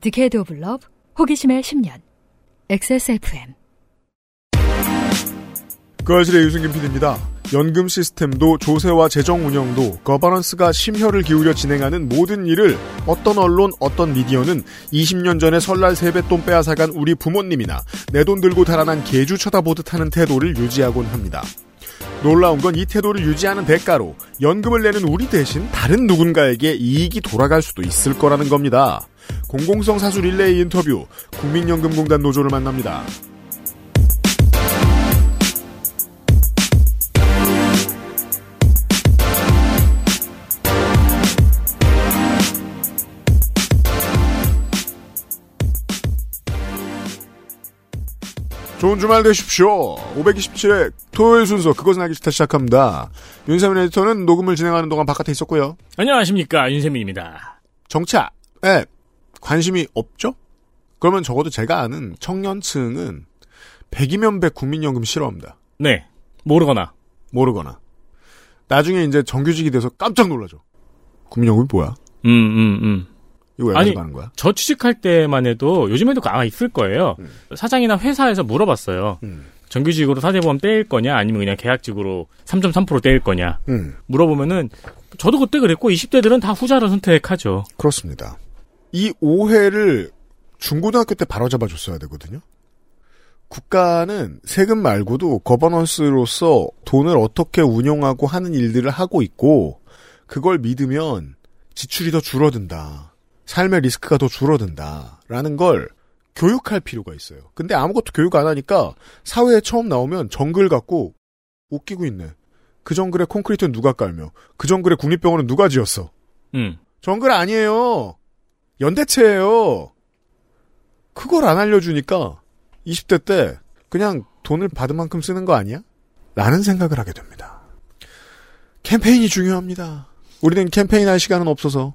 Decade of Love 호기심의 10년 XSFM 그알싫의 유승균 PD입니다. 연금 시스템도 조세와 재정 운영도 거버넌스가 심혈을 기울여 진행하는 모든 일을 어떤 언론, 어떤 미디어는 20년 전에 설날 세뱃돈 빼앗아간 우리 부모님이나 내 돈 들고 달아난 계주 쳐다보듯 하는 태도를 유지하곤 합니다. 놀라운 건 이 태도를 유지하는 대가로 연금을 내는 우리 대신 다른 누군가에게 이익이 돌아갈 수도 있을 거라는 겁니다. 공공성 사수 릴레이 인터뷰 국민연금공단 노조를 만납니다. 좋은 주말 되십시오. 527회 토요일 순서 그것은 알기 싫다 시작합니다. 윤세민 에디터는 녹음을 진행하는 동안 바깥에 있었고요. 안녕하십니까 윤세민입니다. 정치에 관심이 없죠? 그러면 적어도 제가 아는 청년층은 100이면 100 국민연금 싫어합니다. 네 모르거나 모르거나. 나중에 이제 정규직이 돼서 깜짝 놀라죠. 국민연금이 뭐야? 음 음, 음. 이거 왜 아니, 가져가는 거야? 저 취직할 때만 해도 요즘에도 아마 있을 거예요. 음. 사장이나 회사에서 물어봤어요. 음. 정규직으로 사대보험 떼일 거냐 아니면 그냥 계약직으로 3.3% 떼일 거냐 음, 물어보면은 저도 그때 그랬고 20대들은 다 후자를 선택하죠. 그렇습니다. 이 오해를 중고등학교 때 바로잡아 줬어야 되거든요. 국가는 세금 말고도 거버넌스로서 돈을 어떻게 운용하고 하는 일들을 하고 있고 그걸 믿으면 지출이 더 줄어든다. 삶의 리스크가 더 줄어든다. 라는 걸 교육할 필요가 있어요. 근데 아무것도 교육 안 하니까 사회에 처음 나오면 정글 갖고 웃기고 있네. 그 정글에 콘크리트는 누가 깔며 그 정글에 국립병원은 누가 지었어. 음. 정글 아니에요. 연대체예요. 그걸 안 알려주니까 20대 때 그냥 돈을 받은 만큼 쓰는 거 아니야? 라는 생각을 하게 됩니다. 캠페인이 중요합니다. 우리는 캠페인 할 시간은 없어서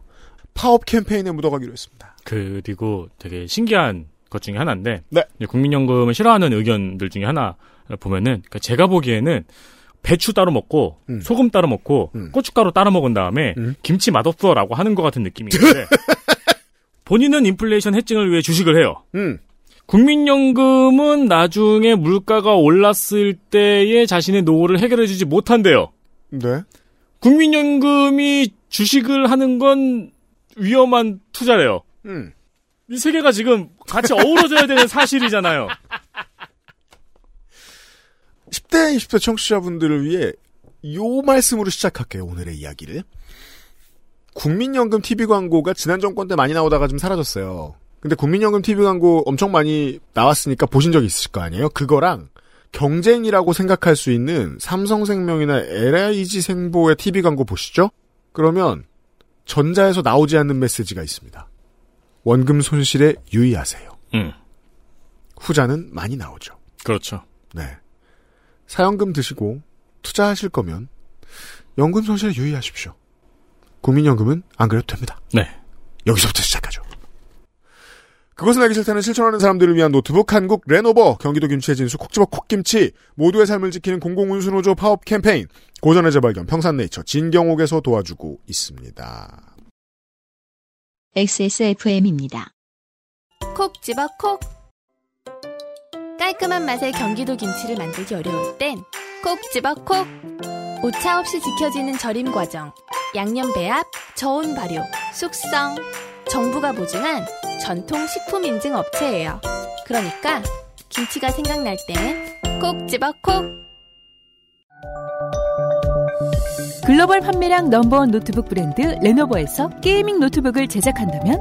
파업 캠페인에 묻어가기로 했습니다. 그리고 되게 신기한 것 중에 하나인데 네. 국민연금을 싫어하는 의견들 중에 하나 보면은 그러니까 제가 보기에는 배추 따로 먹고 음. 소금 따로 먹고 음. 고춧가루 따로 먹은 다음에 음. 김치 맛없어라고 하는 것 같은 느낌이 있는데 본인은 인플레이션 해증을 위해 주식을 해요. 음, 국민연금은 나중에 물가가 올랐을 때에 자신의 노후를 해결해주지 못한대요. 네. 국민연금이 주식을 하는 건 위험한 투자래요. 음. 이 세 개가 지금 같이 어우러져야 되는 사실이잖아요. 10대, 20대 청취자분들을 위해 요 말씀으로 시작할게요, 오늘의 이야기를. 국민연금 TV 광고가 지난 정권 때 많이 나오다가 좀 사라졌어요. 근데 국민연금 TV 광고 엄청 많이 나왔으니까 보신 적 있으실 거 아니에요? 그거랑 경쟁이라고 생각할 수 있는 삼성생명이나 LIG 생보의 TV 광고 보시죠? 그러면 전자에서 나오지 않는 메시지가 있습니다. 원금 손실에 유의하세요. 음, 후자는 많이 나오죠. 그렇죠. 네. 사연금 드시고 투자하실 거면 연금 손실에 유의하십시오. 국민연금은 안 그래도 됩니다. 네. 여기서부터 시작하죠. 그것은 알기 싫다는 실천하는 사람들을 위한 노트북 한국 레노버 경기도 김치의 진수 콕집어 콕김치 모두의 삶을 지키는 공공운수노조 파업 캠페인 고전의 재발견 평산네이처 진경옥에서 도와주고 있습니다. XSFM입니다. 콕 집어 콕 깔끔한 맛의 경기도 김치를 만들기 어려울 땐 콕 집어 콕 오차 없이 지켜지는 절임 과정 양념 배합, 저온 발효, 숙성 정부가 보증한 전통 식품 인증 업체예요 그러니까 김치가 생각날 땐 콕 집어 콕 글로벌 판매량 number one 노트북 브랜드 레노버에서 gaming 노트북을 제작한다면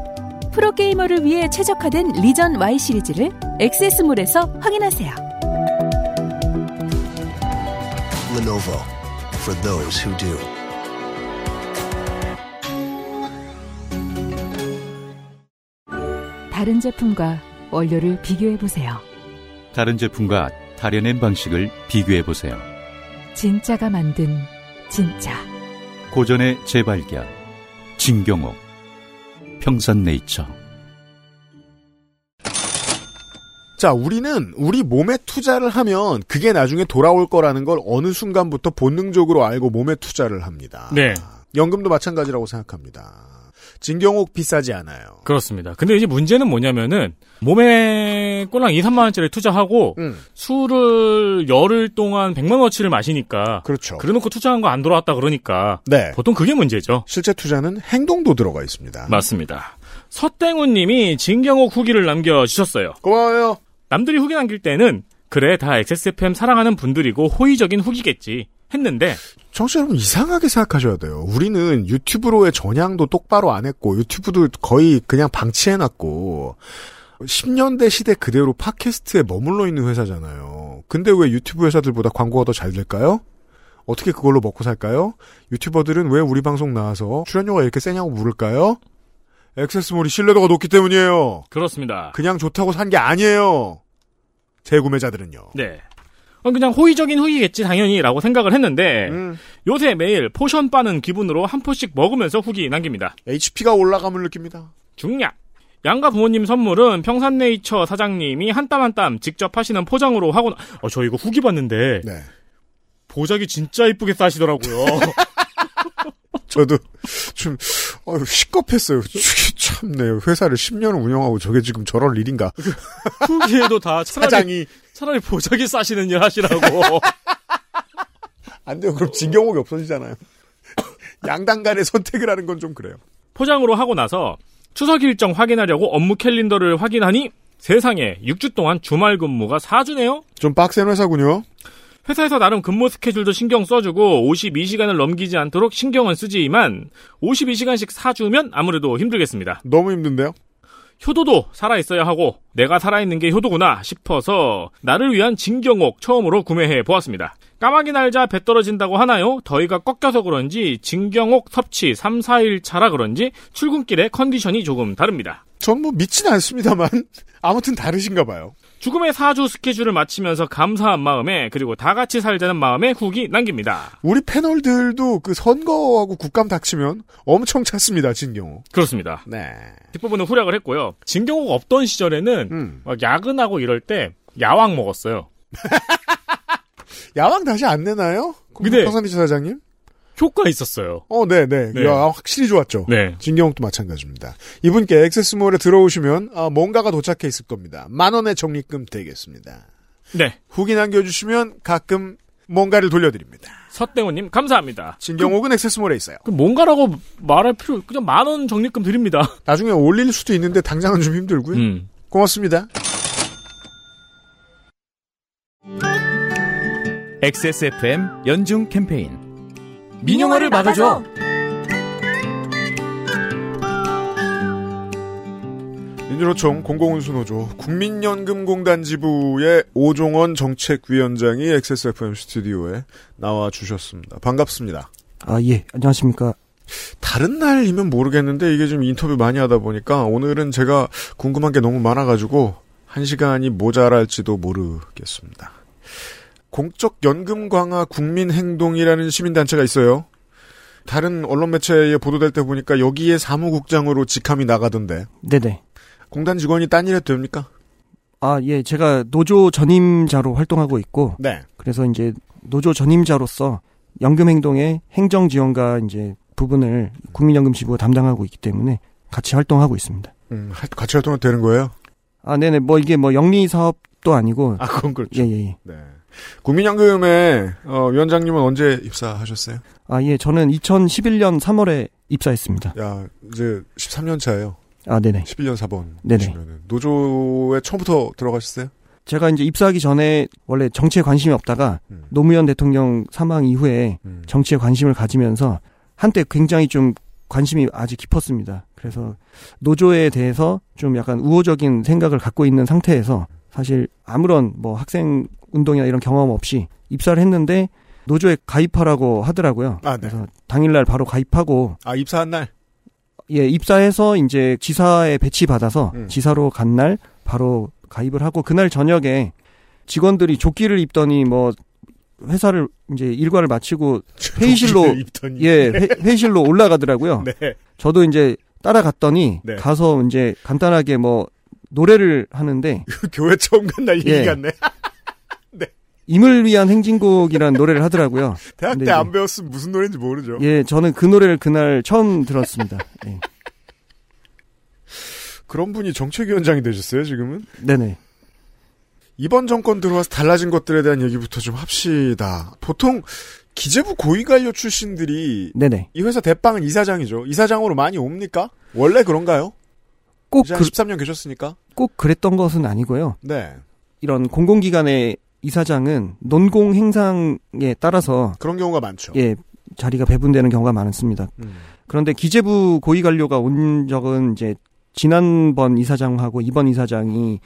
프로게이머를 위해 최적화된 리전 Y 시리즈를 액세스몰에서 확인하세요. Lenovo for those who do. 다른 제품과 원료를 비교해 보세요. 다른 제품과 다려낸 방식을 비교해 보세요. 진짜가 만든 진짜. 고전의 재발견. 진경옥. 평산네이처. 자, 우리는 우리 몸에 투자를 하면 그게 나중에 돌아올 거라는 걸 어느 순간부터 본능적으로 알고 몸에 투자를 합니다. 네. 연금도 마찬가지라고 생각합니다. 진경옥 비싸지 않아요. 그렇습니다. 근데 이제 문제는 뭐냐면은 몸에 꼴랑 2, 3만 원짜리 투자하고 음, 술을 열흘 동안 100만 원어치를 마시니까 그렇죠. 그래놓고 투자한 거 안 돌아왔다 그러니까 네. 보통 그게 문제죠. 실제 투자는 행동도 들어가 있습니다. 맞습니다. 서땡우님이 진경옥 후기를 남겨주셨어요. 고마워요. 남들이 후기 남길 때는 그래 다 XSFM 사랑하는 분들이고 호의적인 후기겠지 했는데 청취자 여러분 이상하게 생각하셔야 돼요. 우리는 유튜브로의 전향도 똑바로 안 했고 유튜브도 거의 그냥 방치해놨고 10년대 시대 그대로 팟캐스트에 머물러 있는 회사잖아요. 근데 왜 유튜브 회사들보다 광고가 더 잘 될까요? 어떻게 그걸로 먹고 살까요? 유튜버들은 왜 우리 방송 나와서 출연료가 이렇게 세냐고 물을까요? 액세스몰이 신뢰도가 높기 때문이에요. 그렇습니다. 그냥 좋다고 산 게 아니에요. 재구매자들은요. 네. 어, 그냥 호의적인 후기겠지 당연히라고 생각을 했는데 음, 요새 매일 potion 빠는 기분으로 한 포씩 먹으면서 후기 남깁니다. HP가 올라감을 느낍니다. 중략. 양가 부모님 선물은 평산네이처 사장님이 한 땀 한 땀 직접 하시는 포장으로 하고 나- 어, 저 이거 후기 봤는데 네. 보자기 진짜 이쁘게 싸시더라고요. 저도 좀 어휴, 시겁했어요. 참네 회사를 10년을 운영하고 저게 지금 저럴 일인가? 후기에도 다 차라리, 사장이 차라리 보자기 싸시는 일 하시라고. 안 돼요. 그럼 진경옥이 없어지잖아요. 양당 간의 선택을 하는 건 좀 그래요. 포장으로 하고 나서 추석 일정 확인하려고 업무 캘린더를 확인하니 세상에 6주 동안 주말 근무가 4주네요? 좀 빡센 회사군요. 회사에서 나름 근무 스케줄도 신경 써주고 52시간을 넘기지 않도록 신경은 쓰지만 52시간씩 사주면 아무래도 힘들겠습니다. 너무 힘든데요. 효도도 살아있어야 하고 내가 살아있는 게 효도구나 싶어서 나를 위한 진경옥 처음으로 구매해 보았습니다. 까마귀 날자 배 떨어진다고 하나요? 더위가 꺾여서 그런지 진경옥 섭취 3, 4일 차라 그런지 출근길에 컨디션이 조금 다릅니다. 전 뭐 믿진 않습니다만 아무튼 다르신가 봐요. 죽음의 사주 스케줄을 마치면서 감사한 마음에 그리고 다 같이 살자는 마음에 후기 남깁니다. 우리 패널들도 그 선거하고 국감 닥치면 엄청 찾습니다. 진경옥. 그렇습니다. 네. 뒷부분은 후략을 했고요. 진경옥 없던 시절에는 음. 막 야근하고 이럴 때 야왕 먹었어요. 야왕 다시 안 내나요? 근데- 사장님? 효과 있었어요. 어, 네, 네. 네. 야왕 확실히 좋았죠. 네. 진경옥도 마찬가지입니다. 이분께 액세스몰에 들어오시면 아, 뭔가가 도착해 있을 겁니다. 만 원의 적립금 되겠습니다. 네. 후기 남겨주시면 가끔 뭔가를 돌려드립니다. 서땡호님 감사합니다. 진경옥은 액세스몰에 있어요. 그 뭔가라고 말할 필요 그냥 만 원 적립금 드립니다. 나중에 올릴 수도 있는데 당장은 좀 힘들고요. 음. 고맙습니다. XSFM 연중 캠페인 민영화를 막아줘. 민주노총 공공운수노조 국민연금공단 지부의 오종원 정책위원장이 XSFM 스튜디오에 나와 주셨습니다. 반갑습니다. 아, 예. 안녕하십니까. 다른 날이면 모르겠는데 이게 좀 인터뷰 많이 하다 보니까 오늘은 제가 궁금한 게 너무 많아가지고 한 시간이 모자랄지도 모르겠습니다. 공적 연금 강화 국민행동이라는 시민단체가 있어요. 다른 언론 매체에 보도될 때 보니까 여기에 사무국장으로 직함이 나가던데 네네. 공단 직원이 딴일 해도 됩니까? 아, 예. 제가 노조 전임자로 활동하고 있고, 네. 그래서 이제 노조 전임자로서 연금행동의 행정지원과 이제 부분을 국민연금 지부가 담당하고 있기 때문에 같이 활동하고 있습니다. 음, 할- 같이 활동해도 되는 거예요? 아, 네네. 뭐 이게 뭐 영리 사업도 아니고, 아, 그건 그렇죠. 예, 예, 예. 네. 국민연금에 어, 위원장님은 언제 입사하셨어요? 아, 예. 저는 2011년 3월에 입사했습니다. 야, 이제 13년 차예요. 아, 네네. 11년 4번. 네네. 노조에 처음부터 들어가셨어요? 제가 이제 입사하기 전에 원래 정치에 관심이 없다가 음. 노무현 대통령 사망 이후에 음. 정치에 관심을 가지면서 한때 굉장히 좀 관심이 아주 깊었습니다. 그래서 노조에 대해서 좀 약간 우호적인 생각을 갖고 있는 상태에서 사실 아무런 뭐 학생 운동이나 이런 경험 없이 입사를 했는데 노조에 가입하라고 하더라고요. 아, 네. 그래서 당일날 바로 가입하고 아, 입사한 날? 예, 입사해서 이제 지사에 배치 받아서 음. 지사로 간 날 바로 가입을 하고 그날 저녁에 직원들이 조끼를 입더니 뭐 회사를 이제 일과를 마치고 회의실로. 예, 회, 회의실로 올라가더라고요. 네. 저도 이제 따라갔더니 네. 가서 이제 간단하게 뭐 노래를 하는데 교회 처음 간날 얘기 예. 같네. 임을 위한 행진곡이라는 노래를 하더라고요. 대학 때 안 배웠으면 무슨 노래인지 모르죠. 예, 저는 그 노래를 그날 처음 들었습니다. 예. 그런 분이 정책위원장이 되셨어요, 지금은? 네네. 이번 정권 들어와서 달라진 것들에 대한 얘기부터 좀 합시다. 보통 기재부 고위관료 출신들이 네네. 이 회사 대빵은 이사장이죠. 이사장으로 많이 옵니까? 원래 그런가요? 꼭, 그, 13년 계셨으니까? 꼭 그랬던 것은 아니고요. 네. 이런 공공기관의 이사장은 논공 행상에 따라서 그런 경우가 많죠. 예 자리가 배분되는 경우가 많습니다. 음. 그런데 기재부 고위 관료가 온 적은 이제 지난번 이사장하고 이번 이사장이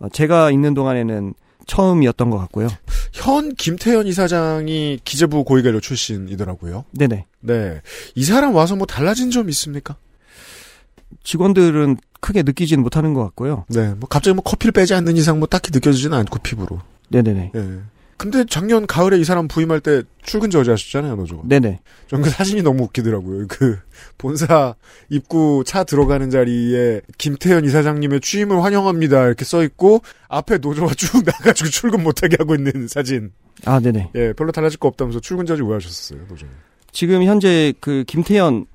어, 제가 있는 동안에는 처음이었던 것 같고요. 현 김태현 이사장이 기재부 고위관료 출신이더라고요. 네네. 네. 이 사람 와서 뭐 달라진 점 있습니까? 직원들은 크게 느끼지는 못하는 것 같고요. 네. 뭐 갑자기 뭐 커피를 빼지 않는 이상 뭐 딱히 느껴지지는 않고 피부로. 네네네. 예. 근데 작년 가을에 이 사람 부임할 때 출근 저지하셨잖아요, 노조가. 네네. 전 그 사진이 너무 웃기더라고요. 그 본사 입구 차 들어가는 자리에 김태현 이사장님의 취임을 환영합니다 이렇게 써 있고 앞에 노조가 쭉 나가지고 출근 못하게 하고 있는 사진. 아 네네. 예, 별로 달라질 거 없다면서 출근 저지 왜 하셨어요, 노조? 지금 현재 그 김태현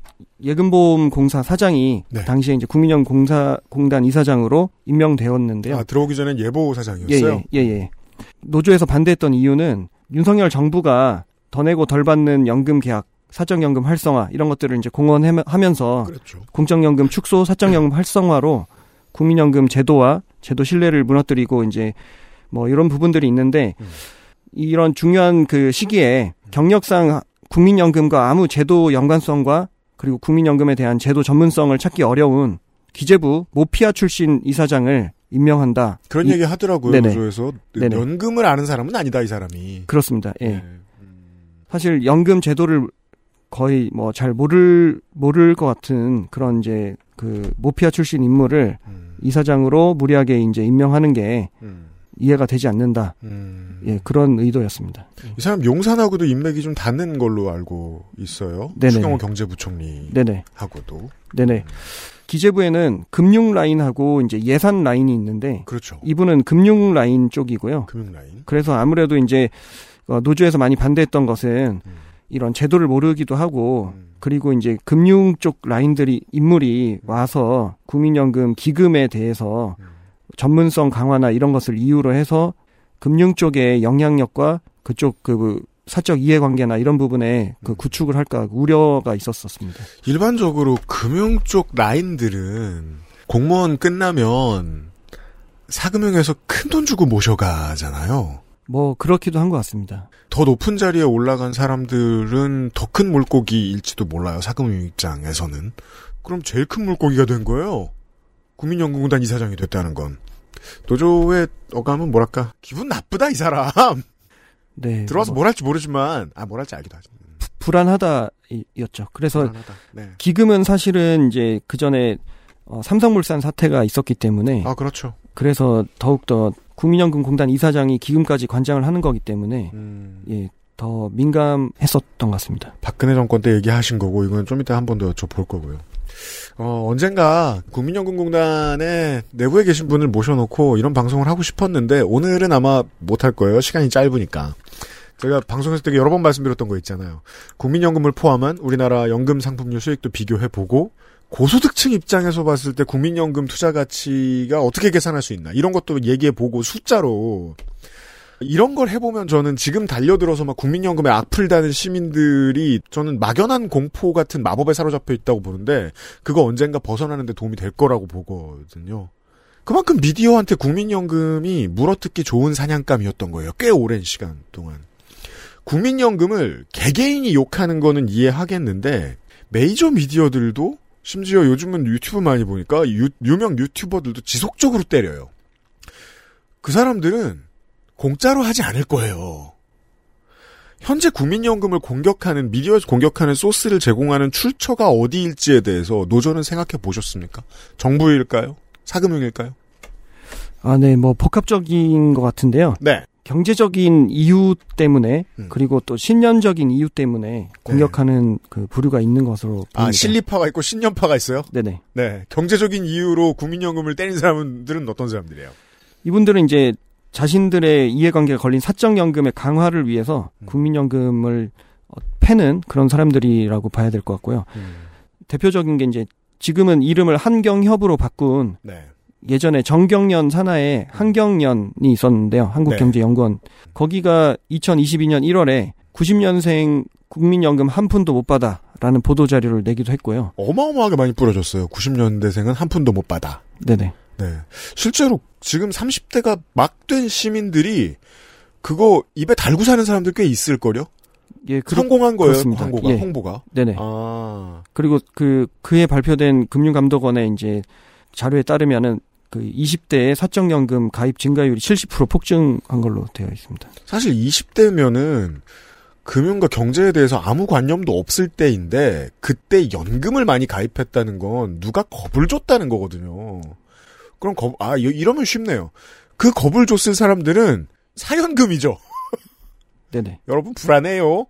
예금보험 공사 사장이 네. 당시에 이제 국민연공사 공단 이사장으로 임명되었는데요. 아 들어오기 전엔 예보 사장이었어요. 예, 예, 예, 예. 노조에서 반대했던 이유는 윤석열 정부가 더 내고 덜 받는 연금 계약, 사적연금 활성화 이런 것들을 이제 공언하면서 그렇죠. 공적연금 축소, 사적연금 활성화로 국민연금 제도와 제도 신뢰를 무너뜨리고 이제 뭐 이런 부분들이 있는데 음. 이런 중요한 그 시기에 경력상 국민연금과 아무 제도 연관성과 그리고 국민연금에 대한 제도 전문성을 찾기 어려운 기재부 모피아 출신 이사장을 임명한다. 그런 이- 얘기 하더라고요, 네네. 노조에서. 네네. 연금을 아는 사람은 아니다, 이 사람이. 그렇습니다. 예. 네. 사실 연금 제도를 거의 뭐 잘 모를 모를 것 같은 그런 이제 그 모피아 출신 인물을 음, 이사장으로 무리하게 이제 임명하는 게 음, 이해가 되지 않는다. 음. 예, 그런 의도였습니다. 이 사람 용산하고도 인맥이 좀 닿는 걸로 알고 있어요. 네네. 추경호 경제부총리하고도. 네네. 기재부에는 금융 라인하고 이제 예산 라인이 있는데 그렇죠. 이분은 금융 라인 쪽이고요. 금융 라인. 그래서 아무래도 이제 어, 노조에서 많이 반대했던 것은 음. 이런 제도를 모르기도 하고 음. 그리고 이제 금융 쪽 라인들이 인물이 와서 국민연금 기금에 대해서 음. 전문성 강화나 이런 것을 이유로 해서 금융 쪽의 영향력과 그쪽 그 사적 이해관계나 이런 부분에 그 음. 구축을 할까 우려가 있었었습니다. 일반적으로 금융 쪽 라인들은 공무원 끝나면 사금융에서 큰 돈 주고 모셔가잖아요. 뭐 그렇기도 한 것 같습니다. 더 높은 자리에 올라간 사람들은 더 큰 물고기일지도 몰라요. 사금융 입장에서는. 그럼 제일 큰 물고기가 된 거예요. 국민연금공단 이사장이 됐다는 건. 노조의 어감은 뭐랄까 기분 나쁘다 이 사람. 네. 들어와서 뭐 뭘 할지 모르지만 아 뭘 할지 알기도 하지. 불안하다였죠. 그래서 불안하다. 네. 기금은 사실은 이제 그 전에 어, 삼성물산 사태가 있었기 때문에 아 그렇죠. 그래서 더욱더 국민연금공단 이사장이 기금까지 관장을 하는 거기 때문에 음, 예, 더 민감했었던 것 같습니다. 박근혜 정권 때 얘기하신 거고 이건 좀 이따 한 번 더 여쭤볼 거고요. 어, 언젠가 국민연금공단에 내부에 계신 분을 모셔놓고 이런 방송을 하고 싶었는데 오늘은 아마 못할 거예요. 시간이 짧으니까. 제가 방송에서 되게 여러 번 말씀드렸던 거 있잖아요. 국민연금을 포함한 우리나라 연금 상품률 수익도 비교해보고 고소득층 입장에서 봤을 때 국민연금 투자 가치가 어떻게 계산할 수 있나 이런 것도 얘기해보고 숫자로 이런 걸 해보면 저는 지금 달려들어서 막 국민연금에 악플 다는 시민들이 저는 막연한 공포 같은 마법에 사로잡혀 있다고 보는데 그거 언젠가 벗어나는 데 도움이 될 거라고 보거든요. 그만큼 미디어한테 국민연금이 물어뜯기 좋은 사냥감이었던 거예요. 꽤 오랜 시간 동안. 국민연금을 개개인이 욕하는 거는 이해하겠는데 메이저 미디어들도 심지어 요즘은 유튜브 많이 보니까 유, 유명 유튜버들도 지속적으로 때려요. 그 사람들은 공짜로 하지 않을 거예요. 현재 국민연금을 공격하는 미디어에서 공격하는 소스를 제공하는 출처가 어디일지에 대해서 노조는 생각해 보셨습니까? 정부일까요? 사금융일까요? 아, 네, 뭐 복합적인 것 같은데요. 네. 경제적인 이유 때문에 음. 그리고 또 신념적인 이유 때문에 공격하는 그 부류가 있는 것으로 보입니다. 아 실리파가 있고 신념파가 있어요. 네네. 네. 경제적인 이유로 국민연금을 때린 사람들은 어떤 사람들이에요? 이분들은 이제 자신들의 이해관계가 걸린 사적연금의 강화를 위해서 음. 국민연금을 어, 패는 그런 사람들이라고 봐야 될 것 같고요. 대표적인 게 이제 지금은 이름을 한경협으로 바꾼 네. 예전에 정경련 산하에 한경련이 있었는데요. 한국경제연구원. 거기가 2022년 1월에 90년생 국민연금 한 푼도 못 받아라는 보도 자료를 내기도 했고요. 어마어마하게 많이 뿌려졌어요. 90년대생은 한 푼도 못 받아. 네네. 네. 실제로 지금 30대가 막 된 시민들이 그거 입에 달고 사는 사람들 꽤 있을걸요? 예, 그렇- 성공한 거예요, 그렇습니다. 홍보가. 예. 홍보가. 네네. 아. 그리고 그 그해 발표된 금융감독원의 이제 자료에 따르면은 그 20대의 사적연금 가입 증가율이 70% 폭증한 걸로 되어 있습니다. 사실 20대면은 금융과 경제에 대해서 아무 관념도 없을 때인데 그때 연금을 많이 가입했다는 건 누가 겁을 줬다는 거거든요. 그럼 겁, 아, 이- 이러면 쉽네요. 그 겁을 줬을 사람들은 사연금이죠. 네네. 여러분 불안해요.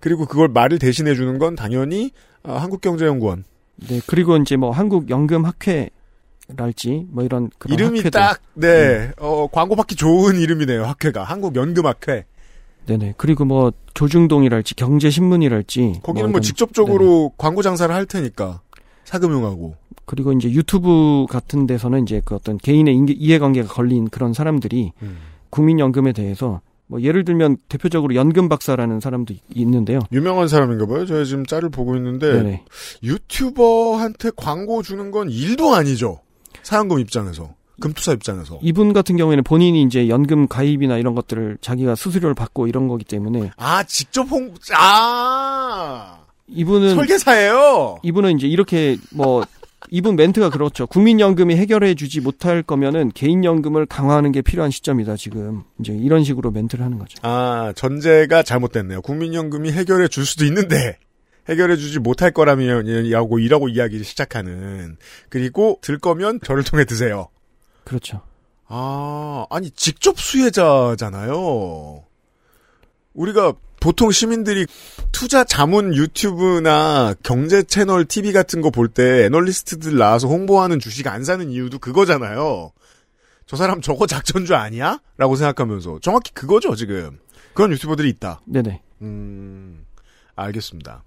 그리고 그걸 말을 대신해 주는 건 당연히 아, 한국경제연구원. 네, 그리고 이제 뭐 한국 연금 학회랄지 뭐 이런 그런 이름이 학회들. 딱, 네, 어, 광고 받기 좋은 이름이네요, 학회가. 한국연금학회. 네네. 그리고 뭐 조중동이랄지 경제신문이랄지 거기는 뭐 이런- 직접적으로 광고 장사를 할 테니까. 사금융하고. 그리고 이제 유튜브 같은 데서는 이제 그 어떤 개인의 인계- 이해관계가 걸린 그런 사람들이 음. 국민연금에 대해서 뭐 예를 들면 대표적으로 연금 박사라는 사람도 있- 있는데요. 유명한 사람인가 봐요. 제가 지금 짤을 보고 있는데 네네. 유튜버한테 광고 주는 건 일도 아니죠. 사연금 입장에서. 금투사 입장에서. 이분 같은 경우에는 본인이 이제 연금 가입이나 이런 것들을 자기가 수수료를 받고 이런 거기 때문에 아, 직접 홍, 아! 이분은 설계사예요! 이분은 이제 이렇게 뭐 이분 멘트가 그렇죠. 국민연금이 해결해 주지 못할 거면은 개인연금을 강화하는 게 필요한 시점이다 지금 이제 이런 식으로 멘트를 하는 거죠. 아, 전제가 잘못됐네요. 국민연금이 해결해 줄 수도 있는데, 해결해 주지 못할 거라면 이라고 이라고 이야기를 시작하는. 그리고 들 거면 저를 통해 드세요. 그렇죠. 아, 아니, 직접 수혜자잖아요. 우리가 보통 시민들이 투자 자문 유튜브나 경제 채널 TV 같은 거 볼 때 애널리스트들 나와서 홍보하는 주식 안 사는 이유도 그거잖아요. 저 사람 저거 작전주 아니야? 라고 생각하면서. 정확히 그거죠, 지금. 그런 유튜버들이 있다. 네네. 음, 알겠습니다.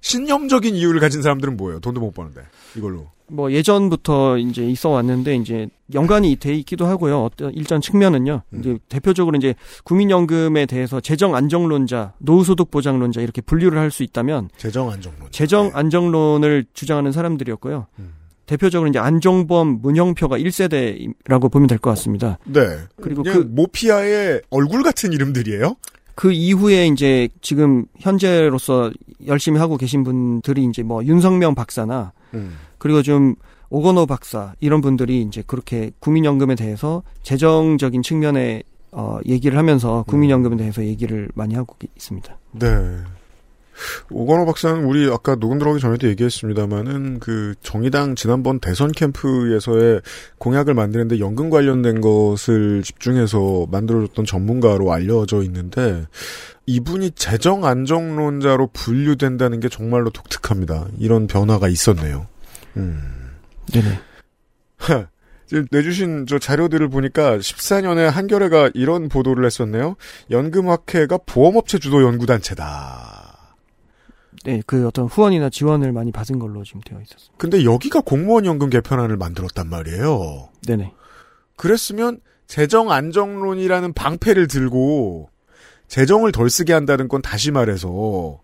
신념적인 이유를 가진 사람들은 뭐예요? 돈도 못 버는데. 이걸로. 뭐 예전부터 이제 있어 왔는데 이제 연관이 돼 있기도 하고요. 어떤 일정 측면은요. 음. 이제 대표적으로 이제 국민연금에 대해서 재정 안정론자, 노후소득 보장론자 이렇게 분류를 할 수 있다면 재정 안정론. 재정 안정론을 주장하는 사람들이었고요. 음. 대표적으로 이제 안종범, 문형표가 1세대라고 보면 될 것 같습니다. 네. 그리고 그- 모피아의 얼굴 같은 이름들이에요? 그 이후에 이제 지금 현재로서 열심히 하고 계신 분들이 이제 뭐 윤성명 박사나 음. 그리고 좀 오건호 박사 이런 분들이 이제 그렇게 국민연금에 대해서 재정적인 측면에 어 얘기를 하면서 국민연금에 대해서 얘기를 많이 하고 있습니다. 네. 오건호 박사는 우리 아까 녹음 들어오기 전에도 얘기했습니다만은 그 정의당 지난번 대선 캠프에서의 공약을 만드는데 연금 관련된 것을 집중해서 만들어줬던 전문가로 알려져 있는데 이분이 재정 안정론자로 분류된다는 게 정말로 독특합니다. 이런 변화가 있었네요. 음. 네네. 내주신 저 자료들을 보니까 14년에 한겨레가 이런 보도를 했었네요. 연금학회가 보험업체 주도 연구단체다. 네, 그 어떤 후원이나 지원을 많이 받은 걸로 지금 되어 있었습니다. 근데 여기가 공무원 연금 개편안을 만들었단 말이에요. 네네. 그랬으면 재정 안정론이라는 방패를 들고 재정을 덜 쓰게 한다는 건 다시 말해서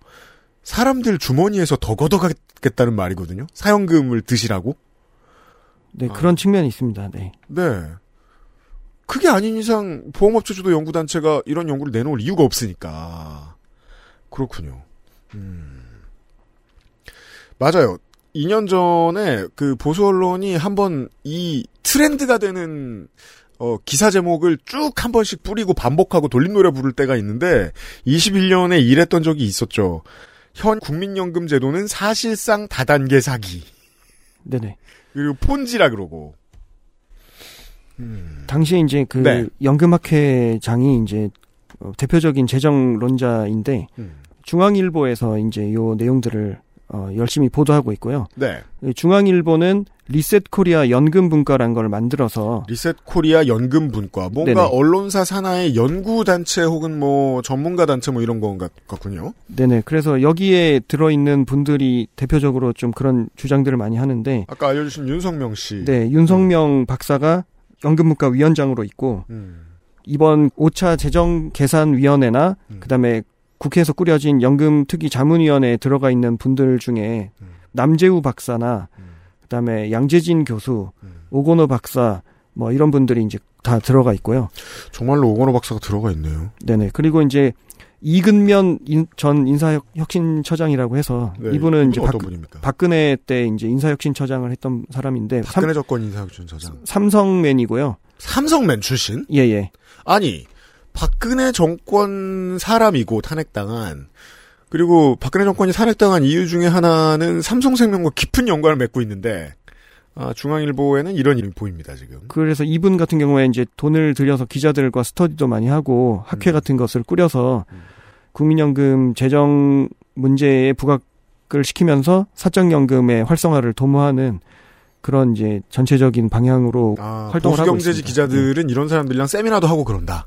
사람들 주머니에서 더 걷어가겠다는 말이거든요. 사연금을 드시라고. 네, 그런 측면이 있습니다. 네. 네. 그게 아닌 이상 보험업체 주도 연구단체가 이런 연구를 내놓을 이유가 없으니까. 그렇군요. 음. 맞아요. 2년 전에 그 보수 언론이 한번 이 트렌드가 되는 어, 기사 제목을 쭉 한 번씩 뿌리고 반복하고 돌림 노래 부를 때가 있는데 21년에 이랬던 적이 있었죠. 현 국민연금 제도는 사실상 다단계 사기. 네네. 그리고 폰지라 그러고. 당시에 이제 그 네. 연금학회장이 이제 어, 대표적인 재정론자인데 음. 중앙일보에서 이제 요 내용들을 어, 열심히 보도하고 있고요. 네. 중앙일보는 리셋 코리아 연금 분과라는 걸 만들어서 리셋 코리아 연금 분과 뭔가 네네. 언론사 산하의 연구 단체 혹은 뭐 전문가 단체 뭐 이런 건 같, 같군요. 네네. 그래서 여기에 들어 있는 분들이 대표적으로 좀 그런 주장들을 많이 하는데, 아까 알려주신 윤성명 씨. 네, 윤성명 박사가 연금분과 위원장으로 있고, 음. 이번 5차 재정 계산 위원회나, 음. 그 다음에 국회에서 꾸려진 연금특위 자문위원회에 들어가 있는 분들 중에, 음. 남재우 박사나, 음. 그 다음에 양재진 교수, 음. 오건호 박사, 뭐 이런 분들이 이제 다 들어가 있고요. 정말로 오건호 박사가 들어가 있네요. 네네. 그리고 이제 이근면 인- 전 인사혁신처장이라고 해서 네, 이분은 이제 어떤 박, 분입니까? 박근혜 때 이제 인사혁신처장을 했던 사람인데 삼, 박근혜 정권 인사혁신 처장. 삼성맨이고요. 삼성맨 출신? 예예. 아니 박근혜 정권 사람이고 탄핵당한 그리고 박근혜 정권이 탄핵당한 이유 중에 하나는 삼성생명과 깊은 연관을 맺고 있는데 아, 중앙일보에는 이런 이름이 보입니다 지금. 그래서 이분 같은 경우에 이제 돈을 들여서 기자들과 스터디도 많이 하고 학회 음. 같은 것을 꾸려서 음. 국민연금 재정 문제에 부각을 시키면서 사적연금의 활성화를 도모하는 그런 이제 전체적인 방향으로 아, 활동을 하고 있습니다. 기자들은 이런 사람들이랑 세미나도 하고 그런다.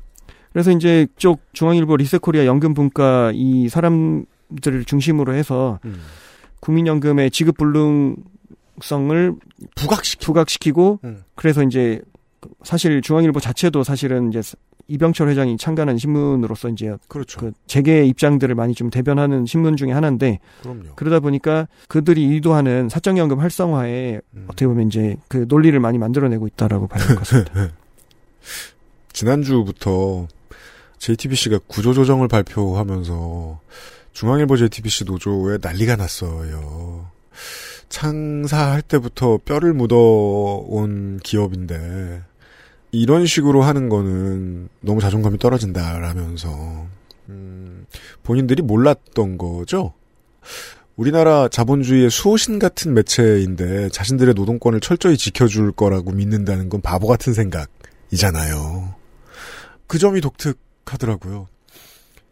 그래서 이제 쪽 중앙일보 리셋코리아 연금분과 이 사람들을 중심으로 해서 음. 국민연금의 지급 불능성을 부각시키. 부각시키고 음. 그래서 이제 사실 중앙일보 자체도 사실은 이제 이병철 회장이 창간한 신문으로서 이제 그렇죠. 그 재계 입장들을 많이 좀 대변하는 신문 중에 하나인데 그럼요. 그러다 보니까 그들이 의도하는 사적연금 활성화에 음. 어떻게 보면 이제 그 논리를 많이 만들어내고 있다라고 봐야 될것 같습니다. 지난주부터 JTBC가 구조조정을 발표하면서 중앙일보 JTBC 노조에 난리가 났어요. 창사할 때부터 뼈를 묻어온 기업인데 이런 식으로 하는 거는 너무 자존감이 떨어진다라면서 음, 본인들이 몰랐던 거죠. 우리나라 자본주의의 수호신 같은 매체인데 자신들의 노동권을 철저히 지켜줄 거라고 믿는다는 건 바보 같은 생각이잖아요. 그 점이 독특 하더라고요.